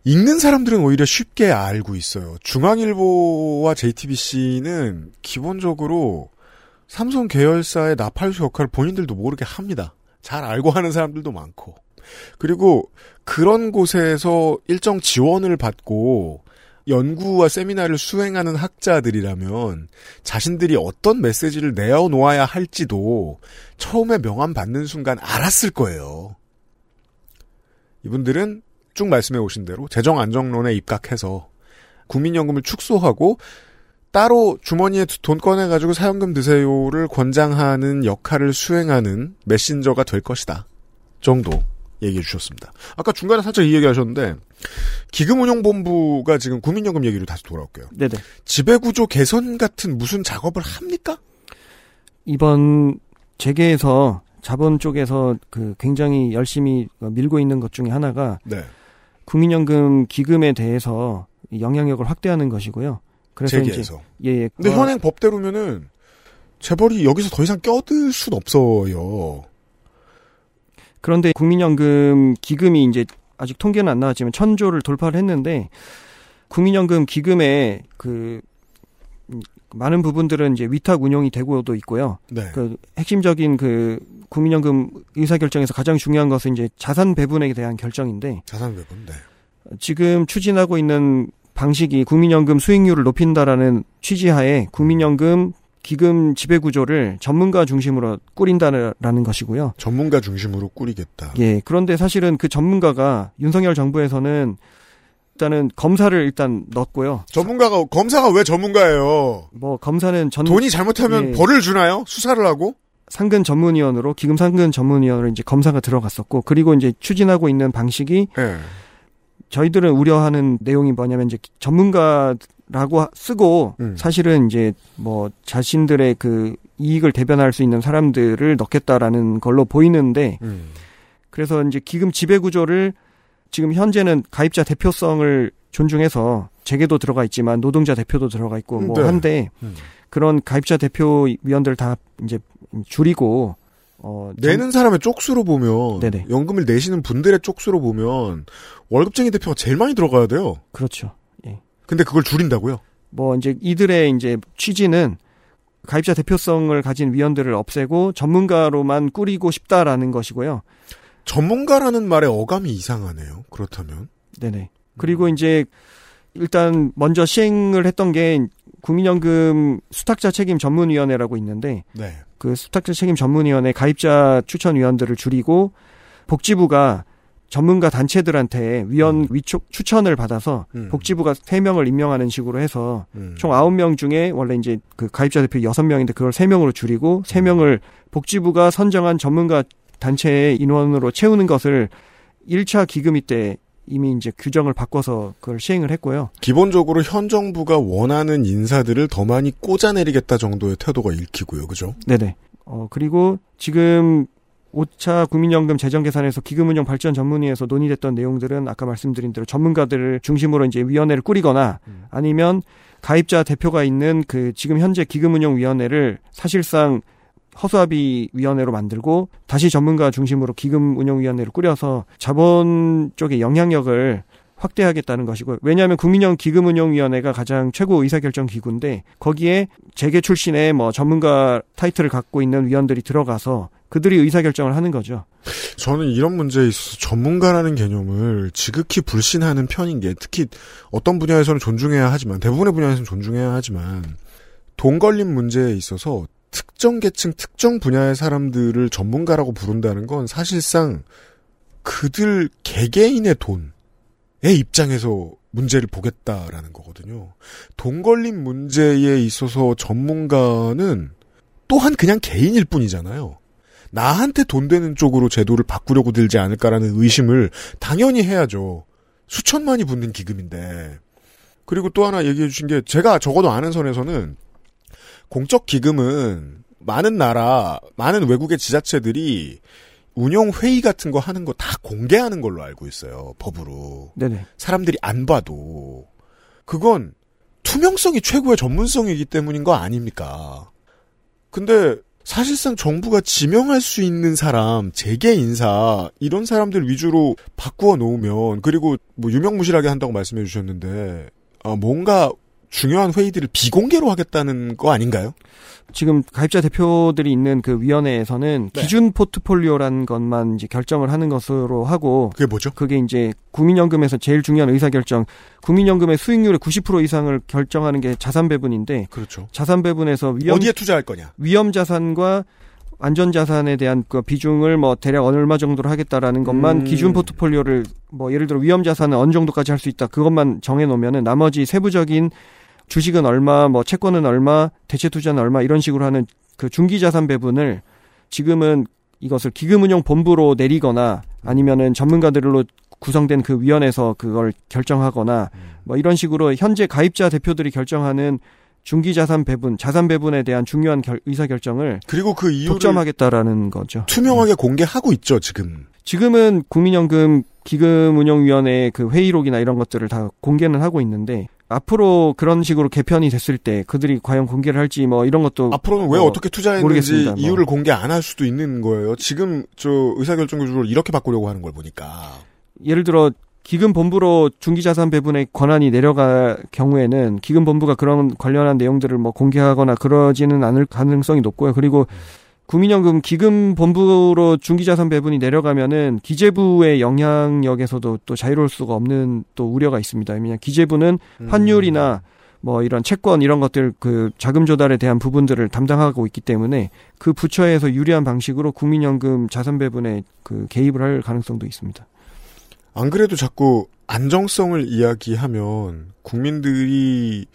읽는 사람들은 오히려 쉽게 알고 있어요. 중앙일보와 JTBC는 기본적으로 삼성 계열사의 나팔수 역할을 본인들도 모르게 합니다. 잘 알고 하는 사람들도 많고. 그리고 그런 곳에서 일정 지원을 받고 연구와 세미나를 수행하는 학자들이라면 자신들이 어떤 메시지를 내어놓아야 할지도 처음에 명함 받는 순간 알았을 거예요. 이분들은 쭉 말씀해 오신 대로 재정 안정론에 입각해서 국민연금을 축소하고 따로 주머니에 돈 꺼내가지고 사연금 드세요를 권장하는 역할을 수행하는 메신저가 될 것이다. 정도 얘기해 주셨습니다. 아까 중간에 살짝 이 얘기 하셨는데, 기금운용본부가 지금 국민연금 얘기로 다시 돌아올게요. 네네. 지배구조 개선 같은 무슨 작업을 합니까? 이번 재계에서 자본 쪽에서 그 굉장히 열심히 밀고 있는 것 중에 하나가 네. 국민연금 기금에 대해서 영향력을 확대하는 것이고요. 그래서 재계에서. 이제 예, 예. 근데 어, 현행 법대로면은, 재벌이 여기서 더 이상 껴들 순 없어요. 그런데 국민연금 기금이 이제 아직 통계는 안 나왔지만 천조를 돌파를 했는데 국민연금 기금에 그 음, 많은 부분들은 이제 위탁 운용이 되고도 있고요. 네. 그 핵심적인 그 국민연금 의사결정에서 가장 중요한 것은 이제 자산 배분에 대한 결정인데 자산 배분, 네. 지금 추진하고 있는 방식이 국민연금 수익률을 높인다라는 취지하에 국민연금 기금 지배 구조를 전문가 중심으로 꾸린다라는 것이고요. 전문가 중심으로 꾸리겠다. 예. 그런데 사실은 그 전문가가 윤석열 정부에서는 일단은 검사를 일단 넣었고요. 전문가가, 검사가 왜 전문가예요? 뭐 검사는 전 돈이 잘못하면 예. 벌을 주나요? 수사를 하고? 상근 전문위원으로 기금 상근 전문위원으로 이제 검사가 들어갔었고 그리고 이제 추진하고 있는 방식이 예. 저희들은 우려하는 내용이 뭐냐면 이제 전문가라고 쓰고 음. 사실은 이제 뭐 자신들의 그 이익을 대변할 수 있는 사람들을 넣겠다라는 걸로 보이는데 음. 그래서 이제 기금 지배 구조를 지금 현재는 가입자 대표성을 존중해서 재계도 들어가 있지만 노동자 대표도 들어가 있고 뭐 네. 한데 음. 그런 가입자 대표 위원들 다 이제 줄이고 어 내는 사람의 쪽수로 보면, 네네. 연금을 내시는 분들의 쪽수로 보면, 월급쟁이 대표가 제일 많이 들어가야 돼요. 그렇죠. 근데 그걸 줄인다고요? 뭐 이제 이들의 이제 취지는 가입자 대표성을 가진 위원들을 없애고 전문가로만 꾸리고 싶다라는 것이고요. 전문가라는 말의 어감이 이상하네요. 그렇다면. 네네. 그리고 이제 일단 먼저 시행을 했던 게 국민연금 수탁자 책임 전문위원회라고 있는데 네. 그 수탁자 책임 전문위원회 가입자 추천 위원들을 줄이고 복지부가 전문가 단체들한테 위원 위촉 추천을 받아서 음. 복지부가 3명을 임명하는 식으로 해서 음. 총 9명 중에 원래 이제 그 가입자 대표 6명인데 그걸 3명으로 줄이고 3명을 복지부가 선정한 전문가 단체의 인원으로 채우는 것을 1차 기금이 때 이미 이제 규정을 바꿔서 그걸 시행을 했고요. 기본적으로 현 정부가 원하는 인사들을 더 많이 꽂아내리겠다 정도의 태도가 읽히고요. 그죠? 네네. 어, 그리고 지금 5차 국민연금 재정 계산에서 기금운용 발전 전문위에서 논의됐던 내용들은 아까 말씀드린 대로 전문가들을 중심으로 이제 위원회를 꾸리거나 아니면 가입자 대표가 있는 그 지금 현재 기금운용위원회를 사실상 허수아비 위원회로 만들고 다시 전문가 중심으로 기금운용위원회를 꾸려서 자본 쪽의 영향력을 확대하겠다는 것이고 왜냐하면 국민형 기금운용위원회가 가장 최고 의사결정 기구인데 거기에 재계 출신의 뭐 전문가 타이틀을 갖고 있는 위원들이 들어가서 그들이 의사결정을 하는 거죠. 저는 이런 문제에 있어서 전문가라는 개념을 지극히 불신하는 편인 게 특히 어떤 분야에서는 존중해야 하지만 대부분의 분야에서는 존중해야 하지만 돈 걸린 문제에 있어서 특정 계층, 특정 분야의 사람들을 전문가라고 부른다는 건 사실상 그들 개개인의 돈의 입장에서 문제를 보겠다라는 거거든요. 돈 걸린 문제에 있어서 전문가는 또한 그냥 개인일 뿐이잖아요. 나한테 돈 되는 쪽으로 제도를 바꾸려고 들지 않을까라는 의심을 당연히 해야죠. 수천만이 붙는 기금인데. 그리고 또 하나 얘기해 주신 게 제가 적어도 아는 선에서는 공적 기금은 많은 나라, 많은 외국의 지자체들이 운용 회의 같은 거 하는 거 다 공개하는 걸로 알고 있어요. 법으로. 네네. 사람들이 안 봐도. 그건 투명성이 최고의 전문성이기 때문인 거 아닙니까? 근데 사실상 정부가 지명할 수 있는 사람, 재계 인사 이런 사람들 위주로 바꾸어 놓으면 그리고 뭐 유명무실하게 한다고 말씀해 주셨는데 어, 뭔가 중요한 회의들을 비공개로 하겠다는 거 아닌가요? 지금 가입자 대표들이 있는 그 위원회에서는 네. 기준 포트폴리오라는 것만 이제 결정을 하는 것으로 하고 그게 뭐죠? 그게 이제 국민연금에서 제일 중요한 의사결정 국민연금의 수익률의 90% 이상을 결정하는 게 자산 배분인데 그렇죠. 자산 배분에서 위험 어디에 투자할 거냐? 위험 자산과 안전 자산에 대한 그 비중을 뭐 대략 얼마 정도로 하겠다라는 것만 음. 기준 포트폴리오를 뭐 예를 들어 위험 자산은 어느 정도까지 할 수 있다 그것만 정해 놓으면은 나머지 세부적인 주식은 얼마 뭐 채권은 얼마 대체 투자는 얼마 이런 식으로 하는 그 중기 자산 배분을 지금은 이것을 기금운용 본부로 내리거나 아니면은 전문가들로 구성된 그 위원회에서 그걸 결정하거나 뭐 이런 식으로 현재 가입자 대표들이 결정하는 중기 자산 배분, 자산 배분에 대한 중요한 결- 의사 결정을 그리고 그 이유를 독점하겠다라는 거죠. 투명하게 공개하고 있죠 지금. 지금은 국민연금 기금운용위원회 그 회의록이나 이런 것들을 다 공개는 하고 있는데 앞으로 그런 식으로 개편이 됐을 때 그들이 과연 공개를 할지 뭐 이런 것도 앞으로는 왜뭐 어떻게 투자했는지 모르겠습니다, 뭐. 이유를 공개 안 할 수도 있는 거예요. 지금 저 의사결정 구조를 이렇게 바꾸려고 하는 걸 보니까. 예를 들어 기금 본부로 중기 자산 배분의 권한이 내려갈 경우에는 기금 본부가 그런 관련한 내용들을 뭐 공개하거나 그러지는 않을 가능성이 높고요. 그리고 국민연금 기금 본부로 중기 자산 배분이 내려가면은 기재부의 영향력에서도 또 자유로울 수가 없는 또 우려가 있습니다. 왜냐하면 기재부는 음. 환율이나 뭐 이런 채권 이런 것들 그 자금 조달에 대한 부분들을 담당하고 있기 때문에 그 부처에서 유리한 방식으로 국민연금 자산 배분에 그 개입을 할 가능성도 있습니다. 안 그래도 자꾸 안정성을 이야기하면 국민들이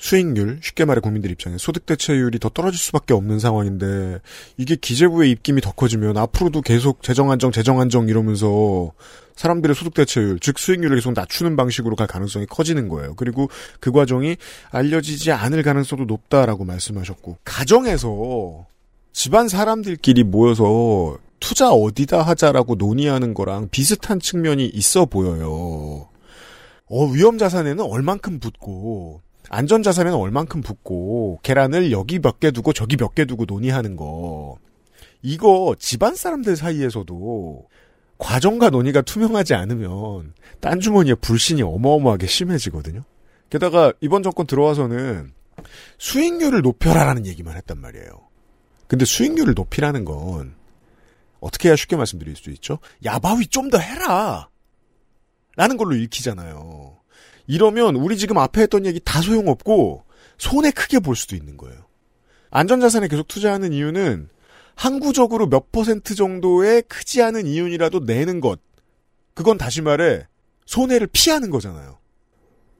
수익률, 쉽게 말해 국민들 입장에 소득 대체율이 더 떨어질 수밖에 없는 상황인데 이게 기재부의 입김이 더 커지면 앞으로도 계속 재정 안정, 재정 안정 이러면서 사람들의 소득 대체율, 즉 수익률을 계속 낮추는 방식으로 갈 가능성이 커지는 거예요. 그리고 그 과정이 알려지지 않을 가능성도 높다라고 말씀하셨고 가정에서 집안 사람들끼리 모여서 투자 어디다 하자라고 논의하는 거랑 비슷한 측면이 있어 보여요. 어, 위험 자산에는 얼만큼 붙고, 안전 자산에는 얼만큼 붙고, 계란을 여기 몇 개 두고 저기 몇 개 두고 논의하는 거. 이거 집안 사람들 사이에서도 과정과 논의가 투명하지 않으면 딴 주머니에 불신이 어마어마하게 심해지거든요. 게다가 이번 정권 들어와서는 수익률을 높여라라는 얘기만 했단 말이에요. 근데 수익률을 높이라는 건 어떻게 해야 쉽게 말씀드릴 수 있죠? 야바위 좀 더 해라. 라는 걸로 읽히잖아요. 이러면 우리 지금 앞에 했던 얘기 다 소용없고 손해 크게 볼 수도 있는 거예요. 안전자산에 계속 투자하는 이유는 항구적으로 몇 퍼센트 정도의 크지 않은 이윤이라도 내는 것. 그건 다시 말해 손해를 피하는 거잖아요.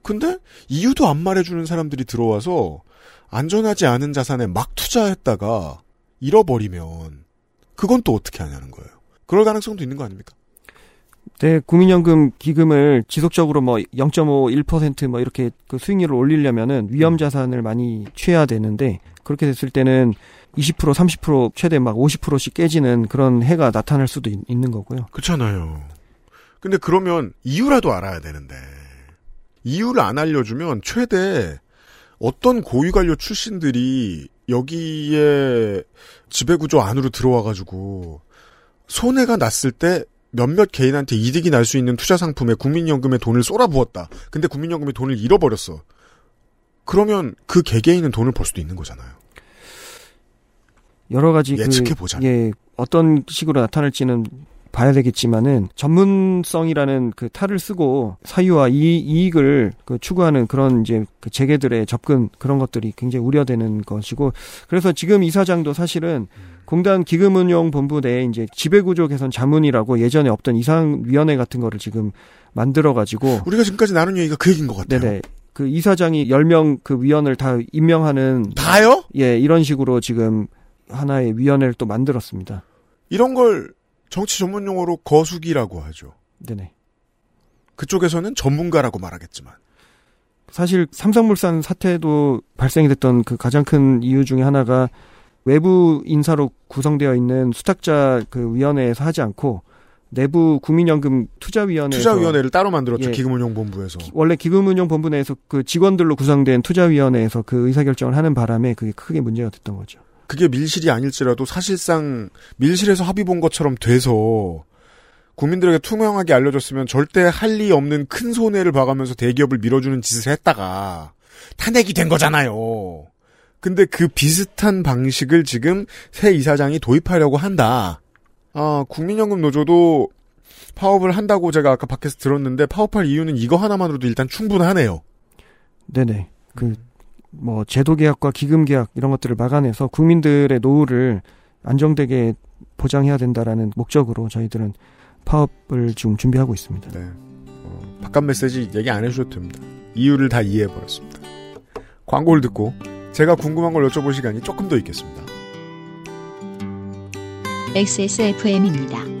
근데 이유도 안 말해주는 사람들이 들어와서 안전하지 않은 자산에 막 투자했다가 잃어버리면 그건 또 어떻게 하냐는 거예요. 그럴 가능성도 있는 거 아닙니까? 네, 국민연금 기금을 지속적으로 뭐 0.5, 1%뭐 이렇게 그 수익률을 올리려면은 위험 자산을 많이 취해야 되는데 그렇게 됐을 때는 20% 30% 최대 막 50%씩 깨지는 그런 해가 나타날 수도 있, 는 거고요. 그렇잖아요. 근데 그러면 이유라도 알아야 되는데 이유를 안 알려주면 최대 어떤 고위관료 출신들이 여기에 지배구조 안으로 들어와가지고 손해가 났을 때 몇몇 개인한테 이득이 날 수 있는 투자 상품에 국민연금에 돈을 쏟아부었다. 근데 국민연금이 돈을 잃어버렸어. 그러면 그 개개인은 돈을 벌 수도 있는 거잖아요. 여러 가지 예측해 보자. 그, 예, 어떤 식으로 나타날지는 봐야 되겠지만은 전문성이라는 그 탈을 쓰고 사유와 이, 이익을 그 추구하는 그런 이제 그 재계들의 접근 그런 것들이 굉장히 우려되는 것이고 그래서 지금 이사장도 사실은 공단 기금운용본부 내에 이제 지배구조 개선 자문이라고 예전에 없던 이상위원회 같은 거를 지금 만들어 가지고 우리가 지금까지 나눈 얘기가 그 얘기인 것 같아요. 네네. 그 이사장이 10명 그 위원을 다 임명하는 다요? 예, 이런 식으로 지금 하나의 위원회를 또 만들었습니다. 이런 걸 정치 전문 용어로 거수기라고 하죠. 네네. 그쪽에서는 전문가라고 말하겠지만. 사실 삼성물산 사태도 발생이 됐던 그 가장 큰 이유 중에 하나가 외부 인사로 구성되어 있는 수탁자 그 위원회에서 하지 않고 내부 국민연금 투자위원회 투자위원회를 따로 만들었죠 예. 기금운용본부에서 원래 기금운용본부 내에서 그 직원들로 구성된 투자위원회에서 그 의사결정을 하는 바람에 그게 크게 문제가 됐던 거죠. 그게 밀실이 아닐지라도 사실상 밀실에서 합의 본 것처럼 돼서 국민들에게 투명하게 알려줬으면 절대 할 리 없는 큰 손해를 봐가면서 대기업을 밀어주는 짓을 했다가 탄핵이 된 거잖아요. 근데 그 비슷한 방식을 지금 새 이사장이 도입하려고 한다. 아, 국민연금 노조도 파업을 한다고 제가 아까 밖에서 들었는데 파업할 이유는 이거 하나만으로도 일단 충분하네요. 네네. 그, 뭐, 제도 계약과 기금 계약 이런 것들을 막아내서 국민들의 노후를 안정되게 보장해야 된다라는 목적으로 저희들은 파업을 지금 준비하고 있습니다. 네. 어, 바깥 메시지 얘기 안 해주셔도 됩니다. 이유를 다 이해해버렸습니다. 광고를 듣고 제가 궁금한 걸 여쭤볼 시간이 조금 더 있겠습니다. XSFM입니다.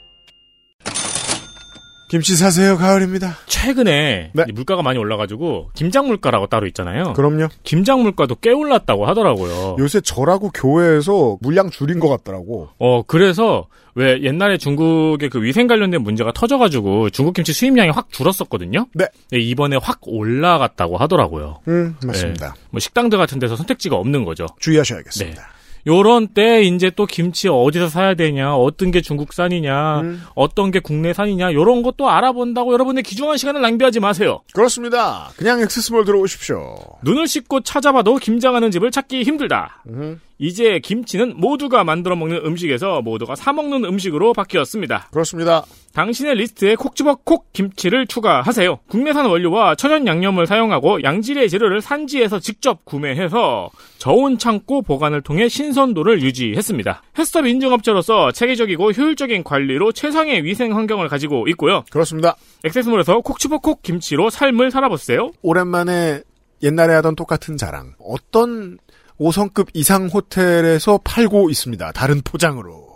김치 사세요 가을입니다. 최근에 네. 이 물가가 많이 올라가지고 김장 물가라고 따로 있잖아요. 그럼요. 김장 물가도 꽤 올랐다고 하더라고요. 요새 절하고 교회에서 물량 줄인 것 같더라고. 어 그래서 왜 옛날에 중국의 그 위생 관련된 문제가 터져가지고 중국 김치 수입량이 확 줄었었거든요. 네. 이번에 확 올라갔다고 하더라고요. 음 맞습니다. 네. 뭐 식당들 같은 데서 선택지가 없는 거죠. 주의하셔야겠습니다. 요런 때 이제 또 김치 어디서 사야 되냐, 어떤 게 중국산이냐, 음. 어떤 게 국내산이냐, 요런 것도 알아본다고 여러분의 귀중한 시간을 낭비하지 마세요. 그렇습니다. 그냥 액세스몰 들어오십시오. 눈을 씻고 찾아봐도 김장하는 집을 찾기 힘들다. 음. 이제 김치는 모두가 만들어 먹는 음식에서 모두가 사 먹는 음식으로 바뀌었습니다. 그렇습니다. 당신의 리스트에 콕 집어 콕 김치를 추가하세요. 국내산 원료와 천연 양념을 사용하고 양질의 재료를 산지에서 직접 구매해서 저온 창고 보관을 통해 신선도를 유지했습니다. HACCP 인증업체로서 체계적이고 효율적인 관리로 최상의 위생 환경을 가지고 있고요. 그렇습니다. 액세스몰에서 콕 집어 콕 김치로 삶을 살아보세요. 오랜만에 옛날에 하던 똑같은 자랑. 어떤 5성급 이상 호텔에서 팔고 있습니다. 다른 포장으로.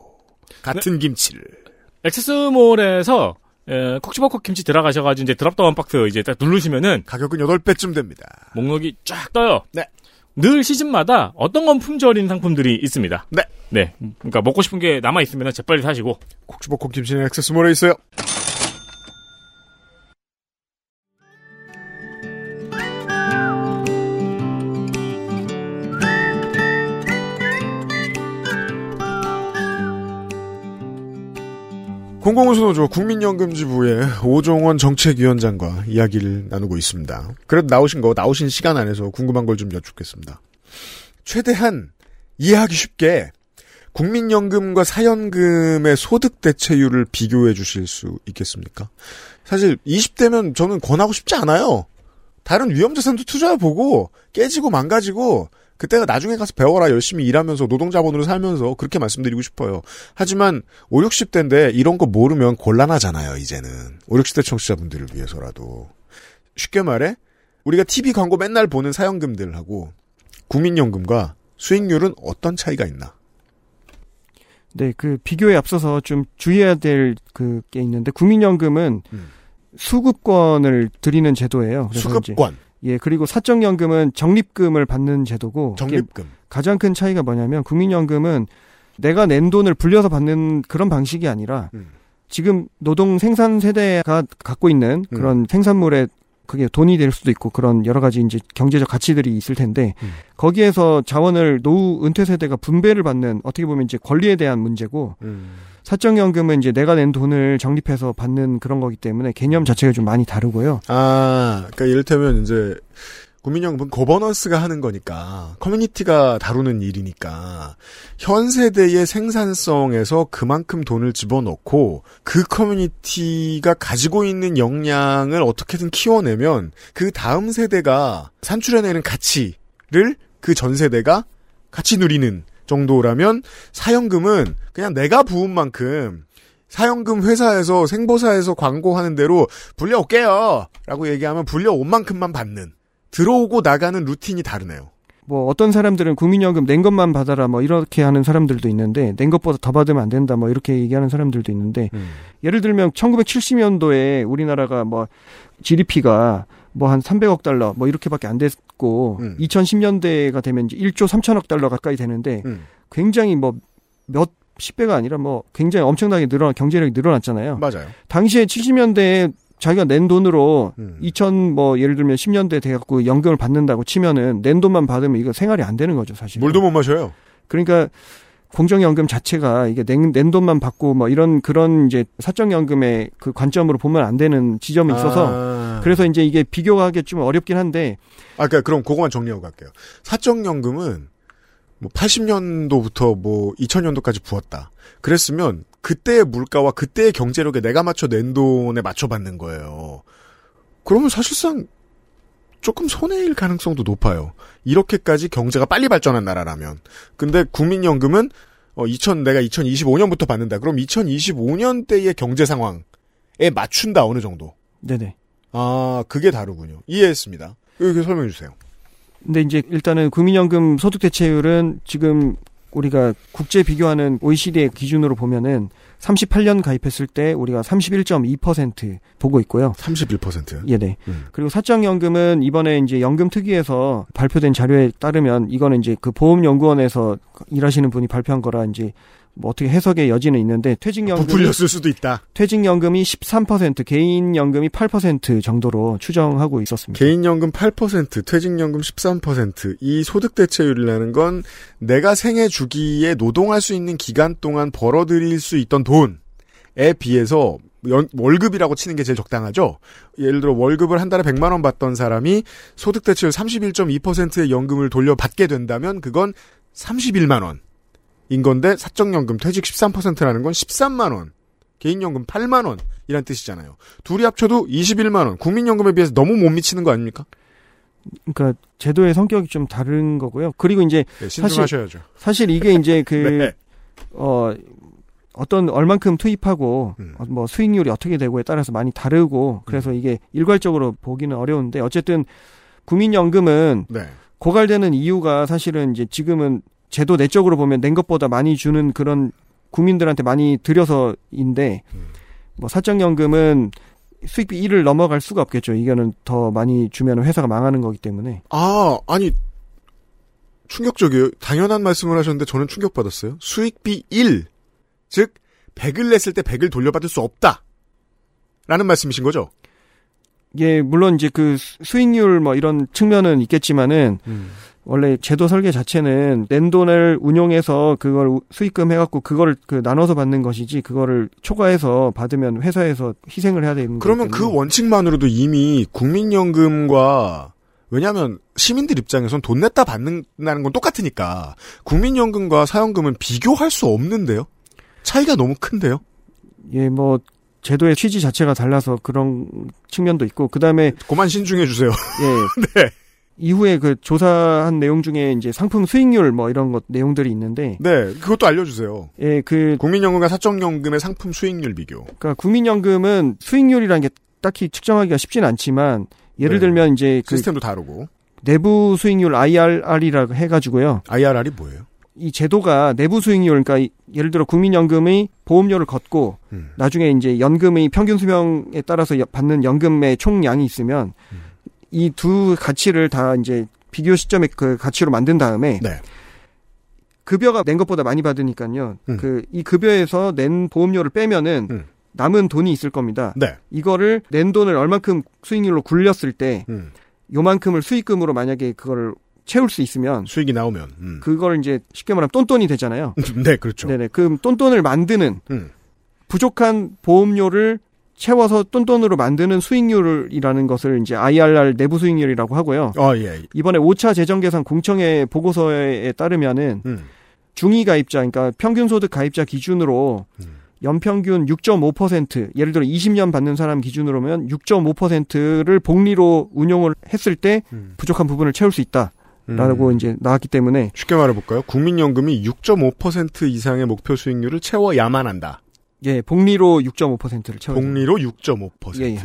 같은 김치를. 액세스몰에서 에, 콕 집어 콕 김치 들어가셔가지고 이제 드랍다운 박스 이제 딱 누르시면은 가격은 8배쯤 됩니다. 목록이 쫙 떠요. 네. 늘 시즌마다 어떤 건 품절인 상품들이 있습니다. 네. 네. 그러니까 먹고 싶은 게 남아 있으면 재빨리 사시고. 콕주버콕 김치는 액세스몰에 있어요. 공공운수노조 국민연금지부의 오종원 정책위원장과 이야기를 나누고 있습니다. 그래도 나오신 거, 나오신 시간 안에서 궁금한 걸 좀 여쭙겠습니다. 최대한 이해하기 쉽게 국민연금과 사연금의 소득 대체율을 비교해 주실 수 있겠습니까? 사실 20대면 저는 권하고 싶지 않아요. 다른 위험 자산도 투자해 보고 깨지고 망가지고 그때가 나중에 가서 배워라 열심히 일하면서 노동자본으로 살면서 그렇게 말씀드리고 싶어요. 하지만 5, 60대인데 이런 거 모르면 곤란하잖아요, 이제는. 5, 60대 청취자분들을 위해서라도. 쉽게 말해 우리가 TV 광고 맨날 보는 사연금들하고 국민연금과 수익률은 어떤 차이가 있나? 네, 그 비교에 앞서서 좀 주의해야 될 그 게 있는데 국민연금은 음. 수급권을 드리는 제도예요. 수급권, 예, 그리고 사적연금은 적립금을 받는 제도고 적립금. 가장 큰 차이가 뭐냐면 국민연금은 내가 낸 돈을 불려서 받는 그런 방식이 아니라 음. 지금 노동 생산 세대가 갖고 있는 음. 그런 생산물에 그게 돈이 될 수도 있고 그런 여러 가지 이제 경제적 가치들이 있을 텐데 음. 거기에서 자원을 노후 은퇴 세대가 분배를 받는 어떻게 보면 이제 권리에 대한 문제고 음. 사적연금은 이제 내가 낸 돈을 적립해서 받는 그런 거기 때문에 개념 자체가 좀 많이 다르고요. 아, 그러니까 이를테면 이제 국민연금은 거버넌스가 하는 거니까 커뮤니티가 다루는 일이니까 현 세대의 생산성에서 그만큼 돈을 집어넣고 그 커뮤니티가 가지고 있는 역량을 어떻게든 키워내면 그 다음 세대가 산출해내는 가치를 그 전 세대가 같이 누리는 정도라면 사연금은 그냥 내가 부은 만큼 사연금 회사에서 생보사에서 광고하는 대로 불려올게요 라고 얘기하면 불려온 만큼만 받는 들어오고 나가는 루틴이 다르네요. 뭐 어떤 사람들은 국민연금 낸 것만 받아라 뭐 이렇게 하는 사람들도 있는데 낸 것보다 더 받으면 안 된다 뭐 이렇게 얘기하는 사람들도 있는데 예를 들면 1970년도에 우리나라가 뭐 GDP가 뭐 한 300억 달러 뭐 이렇게밖에 안 됐고 음. 2010년대가 되면 이제 1조 3천억 달러 가까이 되는데 음. 굉장히 뭐몇 10배가 아니라 뭐 굉장히 엄청나게 늘어 경제력이 늘어났잖아요. 맞아요. 당시에 70년대에 자기가 낸 돈으로 음. 2000 뭐 예를 들면 10년대 돼 갖고 연금을 받는다고 치면은 낸 돈만 받으면 이거 생활이 안 되는 거죠 사실. 물도 못 마셔요. 그러니까 공정연금 자체가 이게 낸, 낸 돈만 받고 뭐 이런 그런 이제 사적연금의 그 관점으로 보면 안 되는 지점이 있어서 아. 그래서 이제 이게 비교하기 좀 어렵긴 한데 아, 그러니까 그럼 그거만 정리하고 갈게요. 사적연금은 뭐 80년도부터 뭐 2000년도까지 부었다. 그랬으면 그때의 물가와 그때의 경제력에 내가 맞춰 낸 돈에 맞춰 받는 거예요. 그러면 사실상 조금 손해일 가능성도 높아요. 이렇게까지 경제가 빨리 발전한 나라라면. 근데 국민연금은 어 2000, 내가 2025년부터 받는다. 그럼 2025년 때의 경제 상황에 맞춘다 어느 정도. 네네. 아, 그게 다르군요. 이해했습니다. 이렇게 설명해 주세요. 근데 이제 일단은 국민연금 소득 대체율은 지금 우리가 국제 비교하는 OECD의 기준으로 보면은 38년 가입했을 때 우리가 31.2% 보고 있고요. 31%. 예, 네. 음. 그리고 사적연금은 이번에 이제 연금 특위에서 발표된 자료에 따르면 이거는 이제 그 보험연구원에서 일하시는 분이 발표한 거라 이제 뭐 어떻게 해석의 여지는 있는데 퇴직연금 부풀렸을 수도 있다. 퇴직연금이 13% 개인연금이 8% 정도로 추정하고 있었습니다. 개인연금 8%, 퇴직연금 13%. 이 소득 대체율이라는 건 내가 생애 주기에 노동할 수 있는 기간 동안 벌어들일 수 있던 돈에 비해서 연- 월급이라고 치는 게 제일 적당하죠. 예를 들어 월급을 한 달에 100만 원 받던 사람이 소득 대체율 31.2%의 연금을 돌려받게 된다면 그건 31만 원 인 건데 사적연금 퇴직 13%라는 건 13만 원. 개인연금 8만 원 이란 뜻이잖아요. 둘이 합쳐도 21만 원. 국민연금에 비해서 너무 못 미치는 거 아닙니까? 그러니까 제도의 성격이 좀 다른 거고요. 그리고 이제 네, 신중하셔야죠. 사실 이게 이제 그 네. 어, 어떤 얼만큼 투입하고 음. 어, 뭐 수익률이 어떻게 되고에 따라서 많이 다르고 그래서 이게 일괄적으로 보기는 어려운데 어쨌든 국민연금은 네. 고갈되는 이유가 사실은 이제 지금은 제도 내적으로 보면 낸 것보다 많이 주는 그런 국민들한테 많이 들여서인데 음. 뭐 사적연금은 수익비 1을 넘어갈 수가 없겠죠. 이거는 더 많이 주면 회사가 망하는 거기 때문에 아, 아니, 충격적이에요. 당연한 말씀을 하셨는데 저는 충격받았어요. 수익비 1. 즉, 100을 냈을 때 100을 돌려받을 수 없다. 라는 말씀이신 거죠? 예, 물론 이제 그 수- 수익률 뭐 이런 측면은 있겠지만은 원래 제도 설계 자체는 낸 돈을 운용해서 그걸 우- 수익금 해갖고 그거를 그 나눠서 받는 것이지 그거를 초과해서 받으면 회사에서 희생을 해야 되는 그러면 거기 그 원칙만으로도 이미 국민연금과 왜냐하면 시민들 입장에선 돈 냈다 받는다는 건 똑같으니까 국민연금과 사연금은 비교할 수 없는데요. 차이가 너무 큰데요. 예, 뭐 제도의 취지 자체가 달라서 그런 측면도 있고 그다음에 그만 신중해 주세요. 예. 네. 이후에 그 조사한 내용 중에 이제 상품 수익률 뭐 이런 것 내용들이 있는데 네, 그것도 알려주세요. 예, 그 국민연금과 사적연금의 상품 수익률 비교. 그러니까 국민연금은 수익률이라는 게 딱히 측정하기가 쉽진 않지만 예를 네. 들면 이제 그 시스템도 다르고. 내부 수익률 IRR이라고 해가지고요. IRR이 뭐예요? 이 제도가 내부 수익률, 그러니까 이- 예를 들어 국민연금의 보험료를 걷고 음. 나중에 이제 연금의 평균 수명에 따라서 여- 받는 연금의 총량이 있으면 음. 이 두 가치를 다 이제 비교 시점의 그 가치로 만든 다음에 네. 급여가 낸 것보다 많이 받으니까요. 음. 그이 급여에서 낸 보험료를 빼면은 음. 남은 돈이 있을 겁니다. 네. 이거를 낸 돈을 얼만큼 수익률로 굴렸을 때 음. 요만큼을 수익금으로 만약에 그걸 채울 수 있으면 수익이 나오면. 음. 그걸 이제 쉽게 말하면 똔똔이 되잖아요. 네, 그렇죠. 네네. 그 똔똔을 만드는 음. 부족한 보험료를 채워서 똔똔으로 만드는 수익률이라는 것을 이제 IRR 내부 수익률이라고 하고요. 아, 예. 이번에 5차 재정 계산 공청회 보고서에 따르면은 음. 중위 가입자, 그러니까 평균 소득 가입자 기준으로 음. 연평균 6.5% 예를 들어 20년 받는 사람 기준으로면 6.5%를 복리로 운용을 했을 때 음. 부족한 부분을 채울 수 있다 라고 음. 이제 나왔기 때문에 쉽게 말해볼까요? 국민연금이 6.5% 이상의 목표 수익률을 채워야만 한다. 예, 복리로 6.5%를 채워. 복리로 6.5%. 예, 예.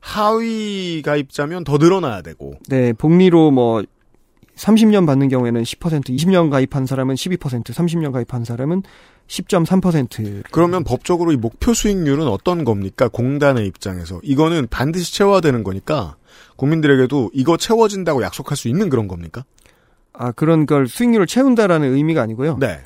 하위 가입자면 더 늘어나야 되고. 네, 복리로 뭐 30년 받는 경우에는 10%, 20년 가입한 사람은 12%, 30년 가입한 사람은 10.3%. 그러면 법적으로 이 목표 수익률은 어떤 겁니까? 공단의 입장에서. 이거는 반드시 채워야 되는 거니까 국민들에게도 이거 채워진다고 약속할 수 있는 그런 겁니까? 아, 그런 걸 수익률을 채운다라는 의미가 아니고요. 네.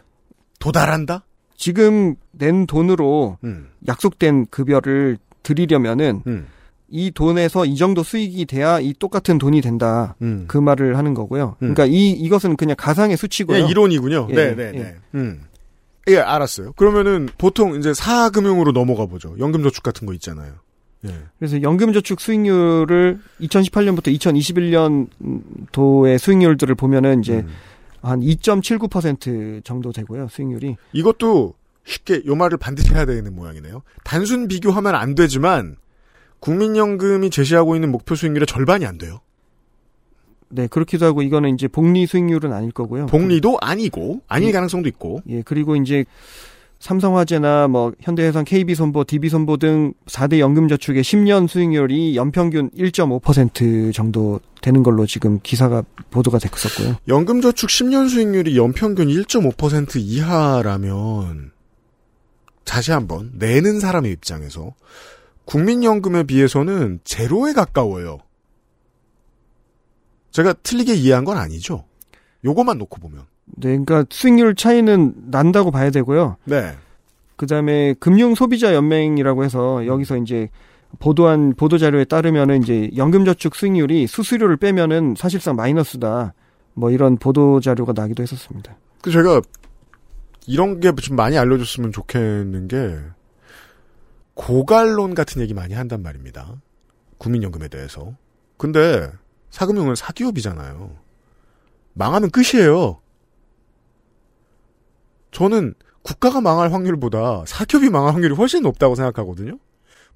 도달한다? 지금 낸 돈으로 음. 약속된 급여를 드리려면은 음. 이 돈에서 이 정도 수익이 돼야 이 똑같은 돈이 된다. 음. 그 말을 하는 거고요. 음. 그러니까 이 이것은 그냥 가상의 수치고요. 예, 이론이군요. 예, 네, 네, 예. 네. 음. 예, 알았어요. 그러면은 보통 이제 사금융으로 넘어가 보죠. 연금저축 같은 거 있잖아요. 예. 그래서 연금저축 수익률을 2018년부터 2021년도의 수익률들을 보면은 이제 음. 한 2.79% 정도 되고요. 수익률이. 이것도 쉽게 요 말을 반드시 해야 되는 모양이네요. 단순 비교하면 안 되지만 국민연금이 제시하고 있는 목표 수익률의 절반이 안 돼요. 네, 그렇기도 하고 이거는 이제 복리 수익률은 아닐 거고요. 복리도 아니고 아닐 예. 가능성도 있고. 예, 그리고 이제 삼성화재나 뭐 현대해상, KB손보, DB손보 등 4대 연금저축의 10년 수익률이 연평균 1.5% 정도 되는 걸로 지금 기사가 보도가 됐었고요. 연금저축 10년 수익률이 연평균 1.5% 이하라면 다시 한번 내는 사람의 입장에서 국민연금에 비해서는 제로에 가까워요. 제가 틀리게 이해한 건 아니죠. 요것만 놓고 보면. 네, 그러니까 수익률 차이는 난다고 봐야 되고요. 네. 그다음에 금융 소비자 연맹이라고 해서 여기서 이제 보도한 보도 자료에 따르면은 이제 연금저축 수익률이 수수료를 빼면은 사실상 마이너스다. 뭐 이런 보도 자료가 나기도 했었습니다. 그 제가 이런 게 좀 많이 알려줬으면 좋겠는 게 고갈론 같은 얘기 많이 한단 말입니다. 국민연금에 대해서. 근데 사금융은 사기업이잖아요. 망하면 끝이에요. 저는 국가가 망할 확률보다 사기업이 망할 확률이 훨씬 높다고 생각하거든요.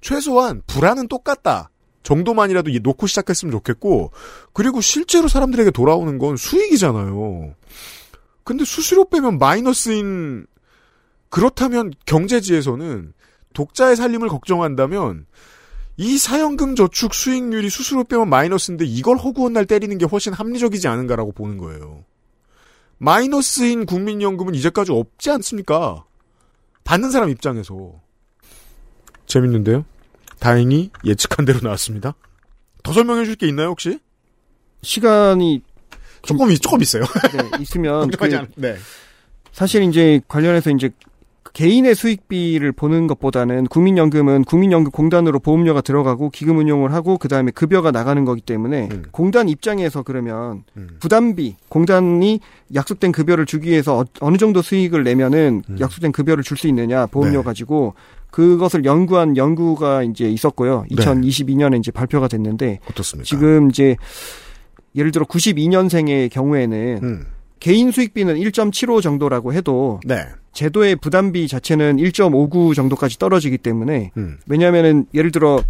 최소한 불안은 똑같다. 정도만이라도 이- 놓고 시작했으면 좋겠고, 그리고 실제로 사람들에게 돌아오는 건 수익이잖아요. 근데 수수료 빼면 마이너스인, 그렇다면 경제지에서는 독자의 살림을 걱정한다면, 이 사연금 저축 수익률이 수수료 빼면 마이너스인데 이걸 허구한 날 때리는 게 훨씬 합리적이지 않은가라고 보는 거예요. 마이너스인 국민연금은 이제까지 없지 않습니까? 받는 사람 입장에서. 재밌는데요? 다행히 예측한 대로 나왔습니다. 더 설명해 줄 게 있나요, 혹시? 시간이 조금, 있- 조금 있어요. 네, 있으면 걱정하지 그 않, 네. 사실 이제 관련해서 이제 개인의 수익비를 보는 것보다는 국민연금은 국민연금 공단으로 보험료가 들어가고 기금 운용을 하고 그 다음에 급여가 나가는 거기 때문에 음. 공단 입장에서 그러면 음. 부담비 공단이 약속된 급여를 주기 위해서 어, 어느 정도 수익을 내면은 음. 약속된 급여를 줄 수 있느냐 보험료 네. 가지고 그것을 연구한 연구가 이제 있었고요. 네. 2022년에 이제 발표가 됐는데 어떻습니까? 지금 이제 예를 들어 92년생의 경우에는 음. 개인 수익비는 1.75 정도라고 해도 네. 제도의 부담비 자체는 1.59 정도까지 떨어지기 때문에 음. 왜냐하면은 예를 들어